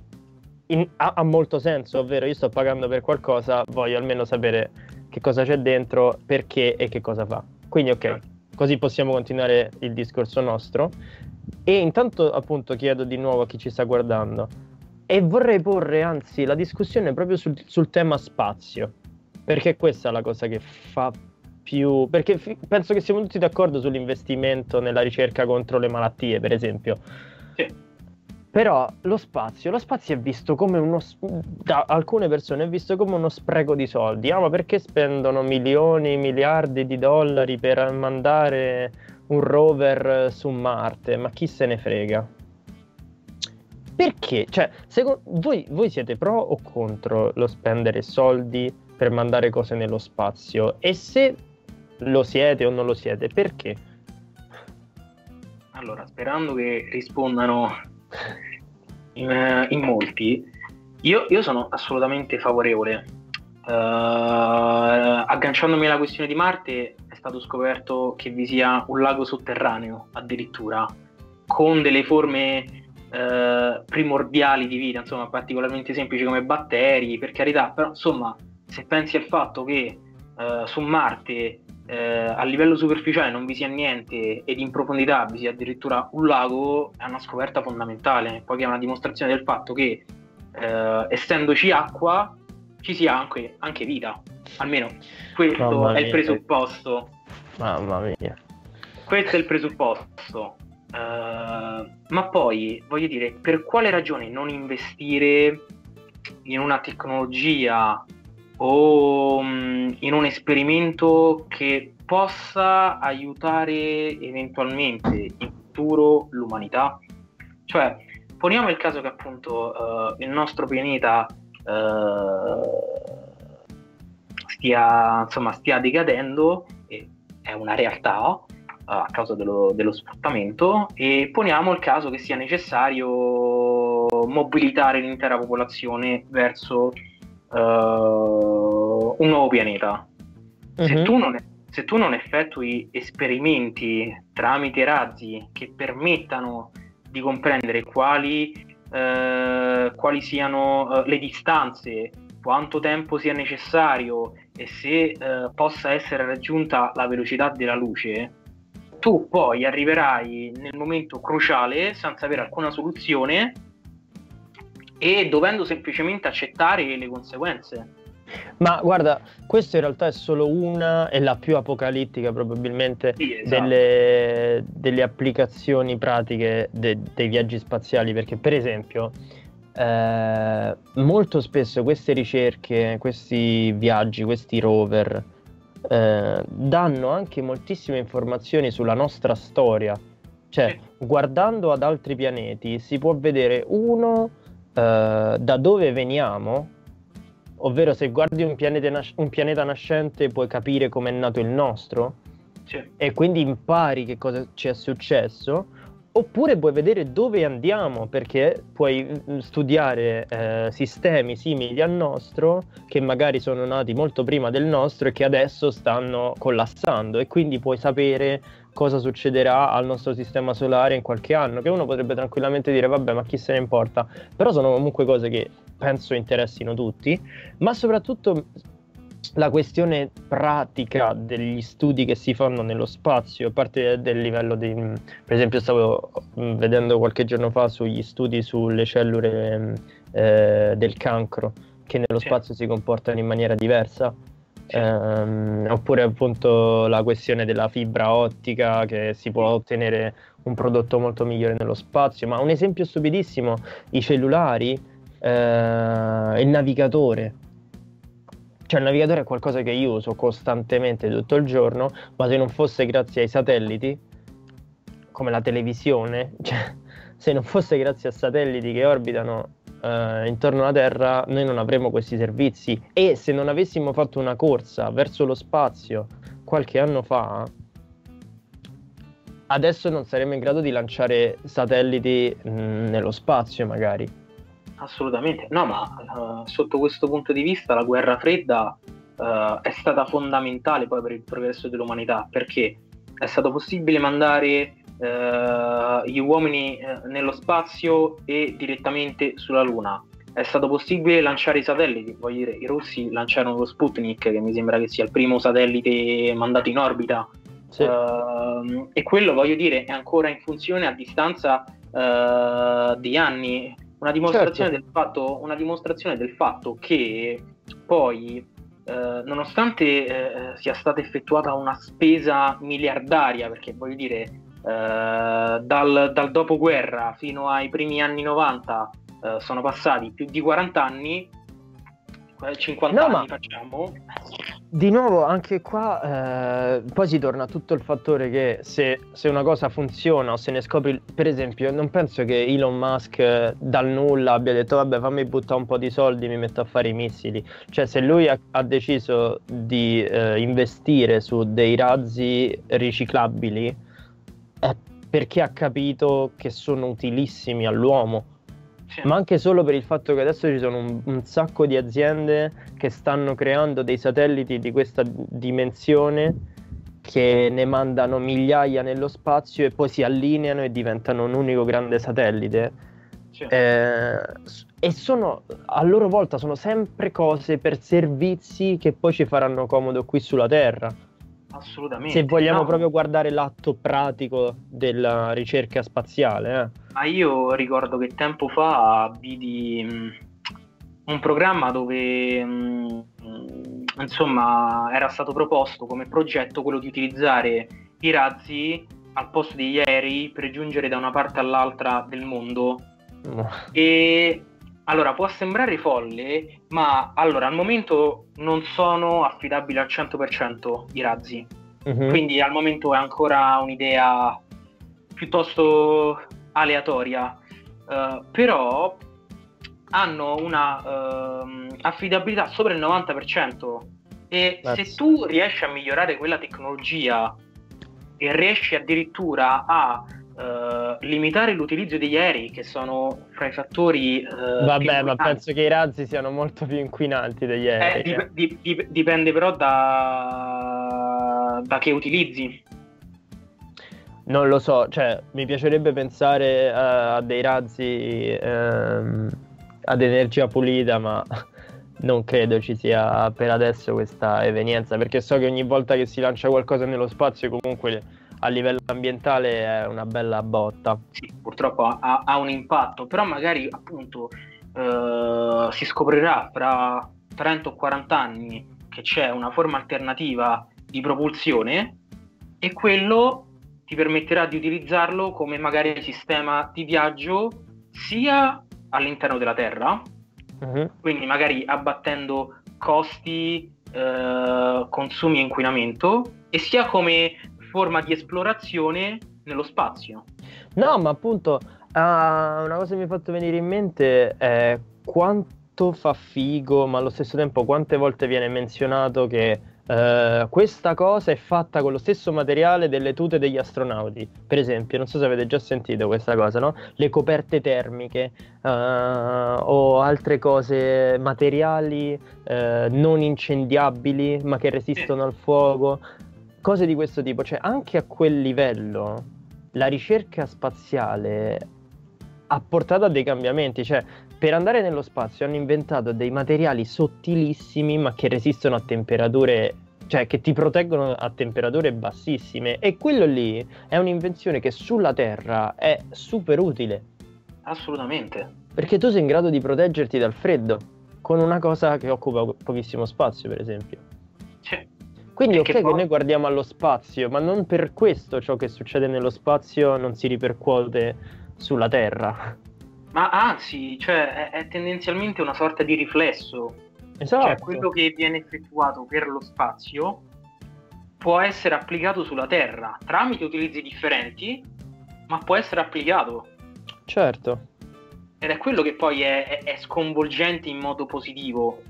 in, ha, ha molto senso, ovvero io sto pagando per qualcosa, voglio almeno sapere che cosa c'è dentro, perché e che cosa fa. Quindi ok, così possiamo continuare il discorso nostro. E intanto appunto chiedo di nuovo a chi ci sta guardando e vorrei porre anzi la discussione proprio sul, sul tema spazio, perché questa è la cosa che fa più... perché fi- penso che siamo tutti d'accordo sull'investimento nella ricerca contro le malattie, per esempio. Sì. Però lo spazio, lo spazio è visto come uno, da alcune persone è visto come uno spreco di soldi. Ah, ma perché spendono milioni, miliardi di dollari per mandare un rover eh, su Marte? Ma chi se ne frega? Perché? Cioè, secondo voi, voi siete pro o contro lo spendere soldi per mandare cose nello spazio? E se lo siete o non lo siete, perché? Allora, sperando che rispondano in, eh, in molti, io, io sono assolutamente favorevole. Eh, agganciandomi alla questione di Marte, è stato scoperto che vi sia un lago sotterraneo addirittura, con delle forme eh, primordiali di vita, insomma, particolarmente semplici come batteri, per carità, però insomma, se pensi al fatto che eh, su Marte a livello superficiale non vi sia niente ed in profondità vi sia addirittura un lago, è una scoperta fondamentale, poiché è una dimostrazione del fatto che essendoci acqua ci sia anche, anche vita. Almeno questo Mamma è il mia. presupposto. Mamma mia. Questo è il presupposto. Eh, ma poi voglio dire, per quale ragione non investire in una tecnologia o mh, in un esperimento che possa aiutare eventualmente in futuro l'umanità? Cioè, poniamo il caso che appunto eh, il nostro pianeta eh, stia, insomma, stia decadendo, e è una realtà eh, a causa dello, dello sfruttamento, e poniamo il caso che sia necessario mobilitare l'intera popolazione verso eh, un nuovo pianeta. Se, Mhm. tu non, se tu non effettui esperimenti tramite razzi che permettano di comprendere quali, eh, quali siano eh, le distanze, quanto tempo sia necessario e se eh, possa essere raggiunta la velocità della luce, tu poi arriverai nel momento cruciale senza avere alcuna soluzione e dovendo semplicemente accettare le conseguenze. Ma guarda, questa in realtà è solo una e la più apocalittica probabilmente Sì, esatto. delle, delle applicazioni pratiche de- dei viaggi spaziali, perché per esempio eh, molto spesso queste ricerche, questi viaggi, questi rover eh, danno anche moltissime informazioni sulla nostra storia. Cioè, guardando ad altri pianeti si può vedere uno eh, da dove veniamo, ovvero se guardi un pianeta, nas- un pianeta nascente puoi capire come è nato il nostro Sì. e quindi impari che cosa ci è successo. Oppure puoi vedere dove andiamo perché puoi mm, studiare eh, sistemi simili al nostro che magari sono nati molto prima del nostro e che adesso stanno collassando e quindi puoi sapere cosa succederà al nostro sistema solare in qualche anno che uno potrebbe tranquillamente dire vabbè ma chi se ne importa però sono comunque cose che penso interessino tutti ma soprattutto la questione pratica degli studi che si fanno nello spazio, a parte del livello di, per esempio stavo mm, vedendo qualche giorno fa sugli studi sulle cellule mm, eh, del cancro che nello spazio si comportano in maniera diversa. Ehm, oppure appunto la questione della fibra ottica che si può ottenere un prodotto molto migliore nello spazio, ma un esempio stupidissimo, i cellulari, eh, il navigatore. Cioè il navigatore è qualcosa che io uso costantemente tutto il giorno, ma se non fosse grazie ai satelliti, come la televisione, cioè, se non fosse grazie a satelliti che orbitano eh, intorno alla Terra, noi non avremmo questi servizi. E se non avessimo fatto una corsa verso lo spazio qualche anno fa, adesso non saremmo in grado di lanciare satelliti mh, nello spazio, magari. Assolutamente, no, ma eh, sotto questo punto di vista la guerra fredda eh, è stata fondamentale poi per il progresso dell'umanità perché è stato possibile mandare eh, gli uomini eh, nello spazio e direttamente sulla Luna. è stato possibile lanciare i satelliti. Voglio dire, i russi lanciarono lo Sputnik, che mi sembra che sia il primo satellite mandato in orbita. Sì. Uh, e quello, voglio dire, è ancora in funzione a distanza uh, di anni. Una dimostrazione, certo. del fatto, una dimostrazione del fatto che poi Uh, nonostante uh, sia stata effettuata una spesa miliardaria, perché voglio dire, dal, dal, dopoguerra fino ai primi anni 90 sono passati più di 40 anni, 50 no, anni facciamo. Di nuovo, anche qua, eh, poi si torna tutto il fattore che se, se, una cosa funziona o se ne scopri, per esempio, non penso che Elon Musk eh, dal nulla abbia detto vabbè fammi buttare un po' di soldi, mi metto a fare i missili. Cioè se lui ha, ha deciso di eh, investire su dei razzi riciclabili è perché ha capito che sono utilissimi all'uomo ma anche solo per il fatto che adesso ci sono un, un, sacco di aziende che stanno creando dei satelliti di questa dimensione che ne mandano migliaia nello spazio e poi si allineano e diventano un unico grande satellite. Eh, e sono a loro volta sono sempre cose per servizi che poi ci faranno comodo qui sulla Terra. Assolutamente. Se vogliamo no. proprio guardare l'atto pratico della ricerca spaziale. Eh. Ma io ricordo che tempo fa vidi mm, un programma dove mh, mm, insomma era stato proposto come progetto quello di utilizzare i razzi al posto degli aerei per giungere da una parte all'altra del mondo. No. E allora, può sembrare folle, ma allora al momento non sono affidabili al 100% i razzi. Uh-huh. Quindi al momento è ancora un'idea piuttosto aleatoria. Uh, però hanno una uh, affidabilità sopra il 90% e That's... se tu riesci a migliorare quella tecnologia e riesci addirittura a Uh, limitare l'utilizzo degli aerei, che sono fra i fattori. Uh, Vabbè, ma penso che i razzi siano molto più inquinanti degli eh, aerei. Eh, dip- dip- dipende però da... da che utilizzi. Non lo so, cioè mi piacerebbe pensare uh, a dei razzi um, ad energia pulita, ma non credo ci sia per adesso questa evenienza, perché so che ogni volta che si lancia qualcosa nello spazio comunque a livello ambientale è una bella botta. Sì, purtroppo ha, ha un impatto, però magari appunto eh, si scoprirà fra 30 o 40 anni che c'è una forma alternativa di propulsione e quello ti permetterà di utilizzarlo come magari sistema di viaggio sia all'interno della Terra, uh-huh. quindi magari abbattendo costi, eh, consumi e inquinamento, e sia come forma di esplorazione nello spazio. No, ma appunto uh, una cosa che mi ha fatto venire in mente è quanto fa figo, ma allo stesso tempo quante volte viene menzionato che uh, questa cosa è fatta con lo stesso materiale delle tute degli astronauti. Per esempio, non so se avete già sentito questa cosa, no? Le coperte termiche uh, o altre cose, materiali non incendiabili ma che resistono al fuoco cose di questo tipo, cioè anche a quel livello la ricerca spaziale ha portato a dei cambiamenti, cioè per andare nello spazio hanno inventato dei materiali sottilissimi ma che resistono a temperature, cioè che ti proteggono a temperature bassissime e quello lì è un'invenzione che sulla Terra è super utile. Assolutamente. Perché tu sei in grado di proteggerti dal freddo con una cosa che occupa pochissimo spazio, per esempio. Sì. Quindi ok che, poi... che noi guardiamo allo spazio, ma non per questo ciò che succede nello spazio non si ripercuote sulla Terra. Ma anzi, cioè, è, è tendenzialmente una sorta di riflesso. Esatto. Cioè, quello che viene effettuato per lo spazio può essere applicato sulla Terra tramite utilizzi differenti, ma può essere applicato. Certo. Ed è quello che poi è, è, è sconvolgente in modo positivo.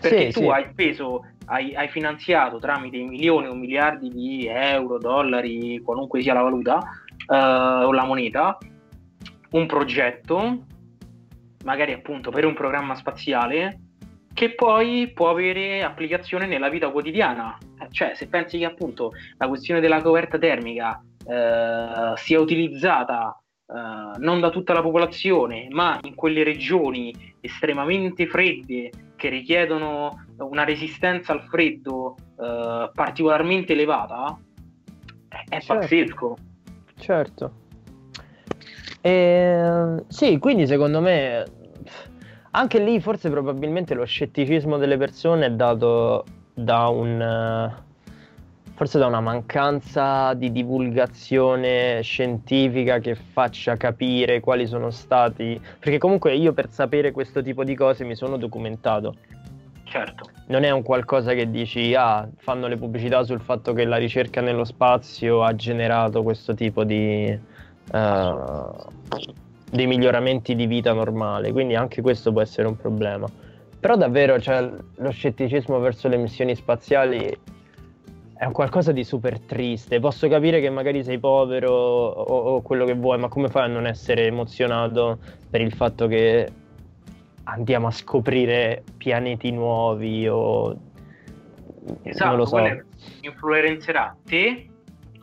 Perché sì, tu sì. hai speso hai, hai, finanziato tramite milioni o miliardi di euro, dollari, qualunque sia la valuta uh, o la moneta, un progetto, magari appunto per un programma spaziale, che poi può avere applicazione nella vita quotidiana. Eh, cioè, se pensi che appunto la questione della coperta termica uh, sia utilizzata uh, non da tutta la popolazione, ma in quelle regioni estremamente fredde che richiedono una resistenza al freddo uh, particolarmente elevata, è certo. pazzesco. Certo. E, sì, quindi secondo me anche lì forse probabilmente lo scetticismo delle persone è dato da un forse da una mancanza di divulgazione scientifica che faccia capire quali sono stati perché comunque io per sapere questo tipo di cose mi sono documentato. Certo. Non è un qualcosa che dici ah fanno le pubblicità sul fatto che la ricerca nello spazio ha generato questo tipo di uh, dei miglioramenti di vita normale. Quindi anche questo può essere un problema. Però davvero cioè, lo scetticismo verso le missioni spaziali è un qualcosa di super triste. Posso capire che magari sei povero o, o, quello che vuoi, ma come fai a non essere emozionato per il fatto che andiamo a scoprire pianeti nuovi o esatto, non lo so. influenzerà te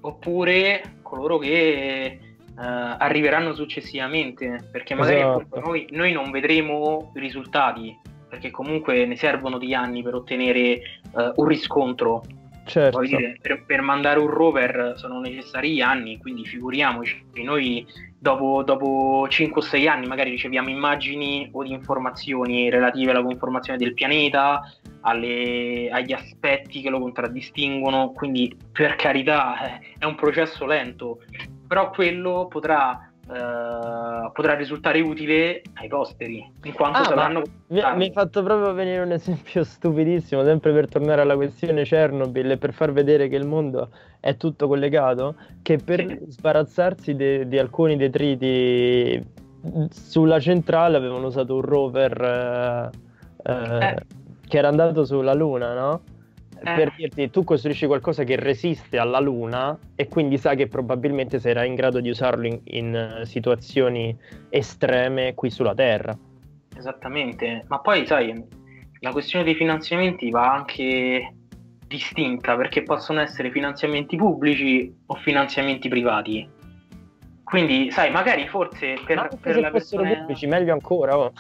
oppure coloro che uh, arriveranno successivamente perché magari esatto. noi, noi, non vedremo i risultati perché comunque ne servono di anni per ottenere uh, un riscontro Certo. Dire, per, per, mandare un rover sono necessari anni, quindi figuriamoci, noi dopo, dopo 5 o 6 anni magari riceviamo immagini o informazioni relative alla conformazione del pianeta, alle, agli aspetti che lo contraddistinguono, quindi per carità eh, è un processo lento, però quello potrà Uh, potrà risultare utile ai posteri in quanto ah, saranno mi, mi hai fatto proprio venire un esempio stupidissimo sempre per tornare alla questione Chernobyl e per far vedere che il mondo è tutto collegato che per sì. sbarazzarsi de, di alcuni detriti sulla centrale avevano usato un rover uh, uh, eh. che era andato sulla luna no? Eh. per dirti tu costruisci qualcosa che resiste alla luna e quindi sai che probabilmente sarai in grado di usarlo in, in eh, situazioni estreme qui sulla Terra. Esattamente, ma poi sai, la questione dei finanziamenti va anche distinta perché possono essere finanziamenti pubblici o finanziamenti privati. Quindi, sai, magari forse per, ma per se la fossero persona... pubblici meglio ancora. Oh.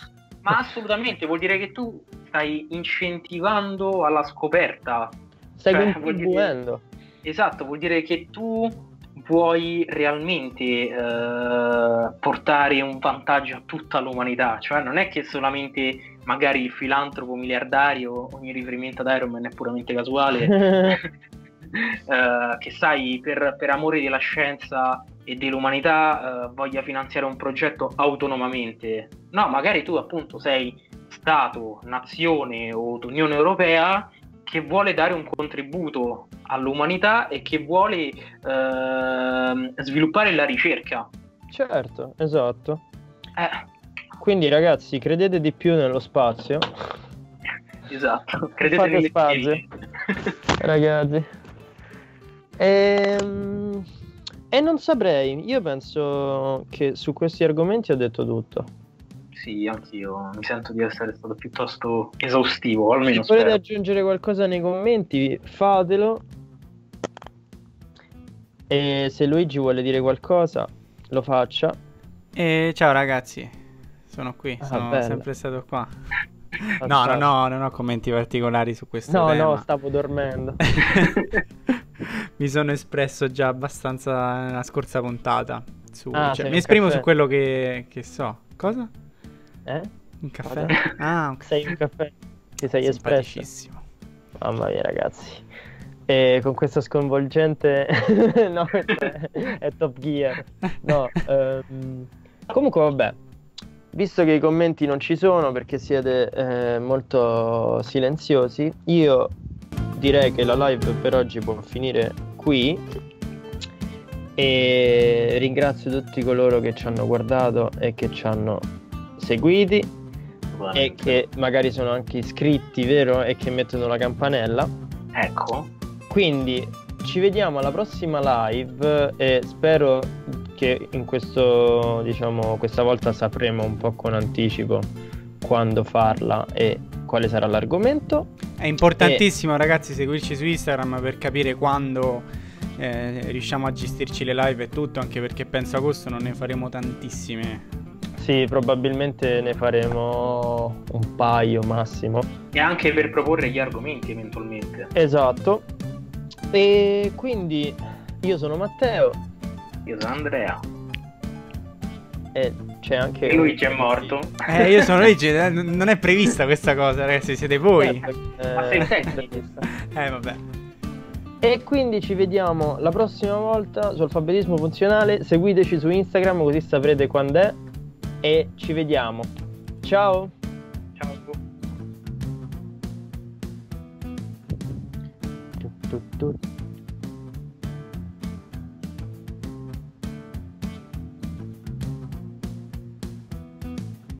Ma assolutamente, vuol dire che tu stai incentivando alla scoperta. Stai cioè, contribuendo. esatto, vuol dire che tu vuoi realmente eh, portare un vantaggio a tutta l'umanità, cioè non è che solamente magari il filantropo miliardario, ogni riferimento ad Iron Man è puramente casuale, eh, che sai per, per, amore della scienza e dell'umanità eh, voglia finanziare un progetto autonomamente. No, magari tu appunto sei Stato, nazione o Unione Europea che vuole dare un contributo all'umanità e che vuole eh, sviluppare la ricerca. Certo, esatto. Eh. Quindi ragazzi, credete di più nello spazio. Esatto, credete nello spazio. ragazzi. Ehm, e non saprei, io penso che su questi argomenti ho detto tutto sì, anch'io mi sento di essere stato piuttosto esaustivo. Almeno Se volete aggiungere qualcosa nei commenti, fatelo. E se Luigi vuole dire qualcosa, lo faccia. E ciao ragazzi, sono qui, ah, sono bella. sempre stato qua. no, non ho, non ho, commenti particolari su questo no, tema. No, stavo dormendo. mi sono espresso già abbastanza nella scorsa puntata. Su, ah, cioè, mi esprimo caffè. su quello che, che so. Cosa? Eh? Un caffè? Ah, un Sei un caffè? Ti sei espresso? Mamma mia ragazzi. E con questo sconvolgente... no, è, è, Top Gear. No, um... comunque vabbè. Visto che i commenti non ci sono perché siete eh, molto silenziosi, io direi che la live per oggi può finire qui e ringrazio tutti coloro che ci hanno guardato e che ci hanno seguiti e che magari sono anche iscritti, vero? E che mettono la campanella. Ecco. Quindi ci vediamo alla prossima live e spero che in questo, diciamo, questa volta sapremo un po' con anticipo quando farla e quale sarà l'argomento. È importantissimo, e... ragazzi, seguirci su Instagram per capire quando eh, riusciamo a gestirci le live e tutto, anche perché penso agosto non ne faremo tantissime. Sì, probabilmente ne faremo un paio massimo. E anche per proporre gli argomenti eventualmente. Esatto. E quindi io sono Matteo. Io sono Andrea. E c'è anche... E Luigi è morto. Eh, io sono Luigi, eh, non è prevista questa cosa, ragazzi, siete voi. Eh, Ma sei tecnico. Eh, vabbè. E quindi ci vediamo la prossima volta su alfabetismo funzionale. Seguiteci su Instagram così saprete quando è. E ci vediamo. Ciao. Ciao.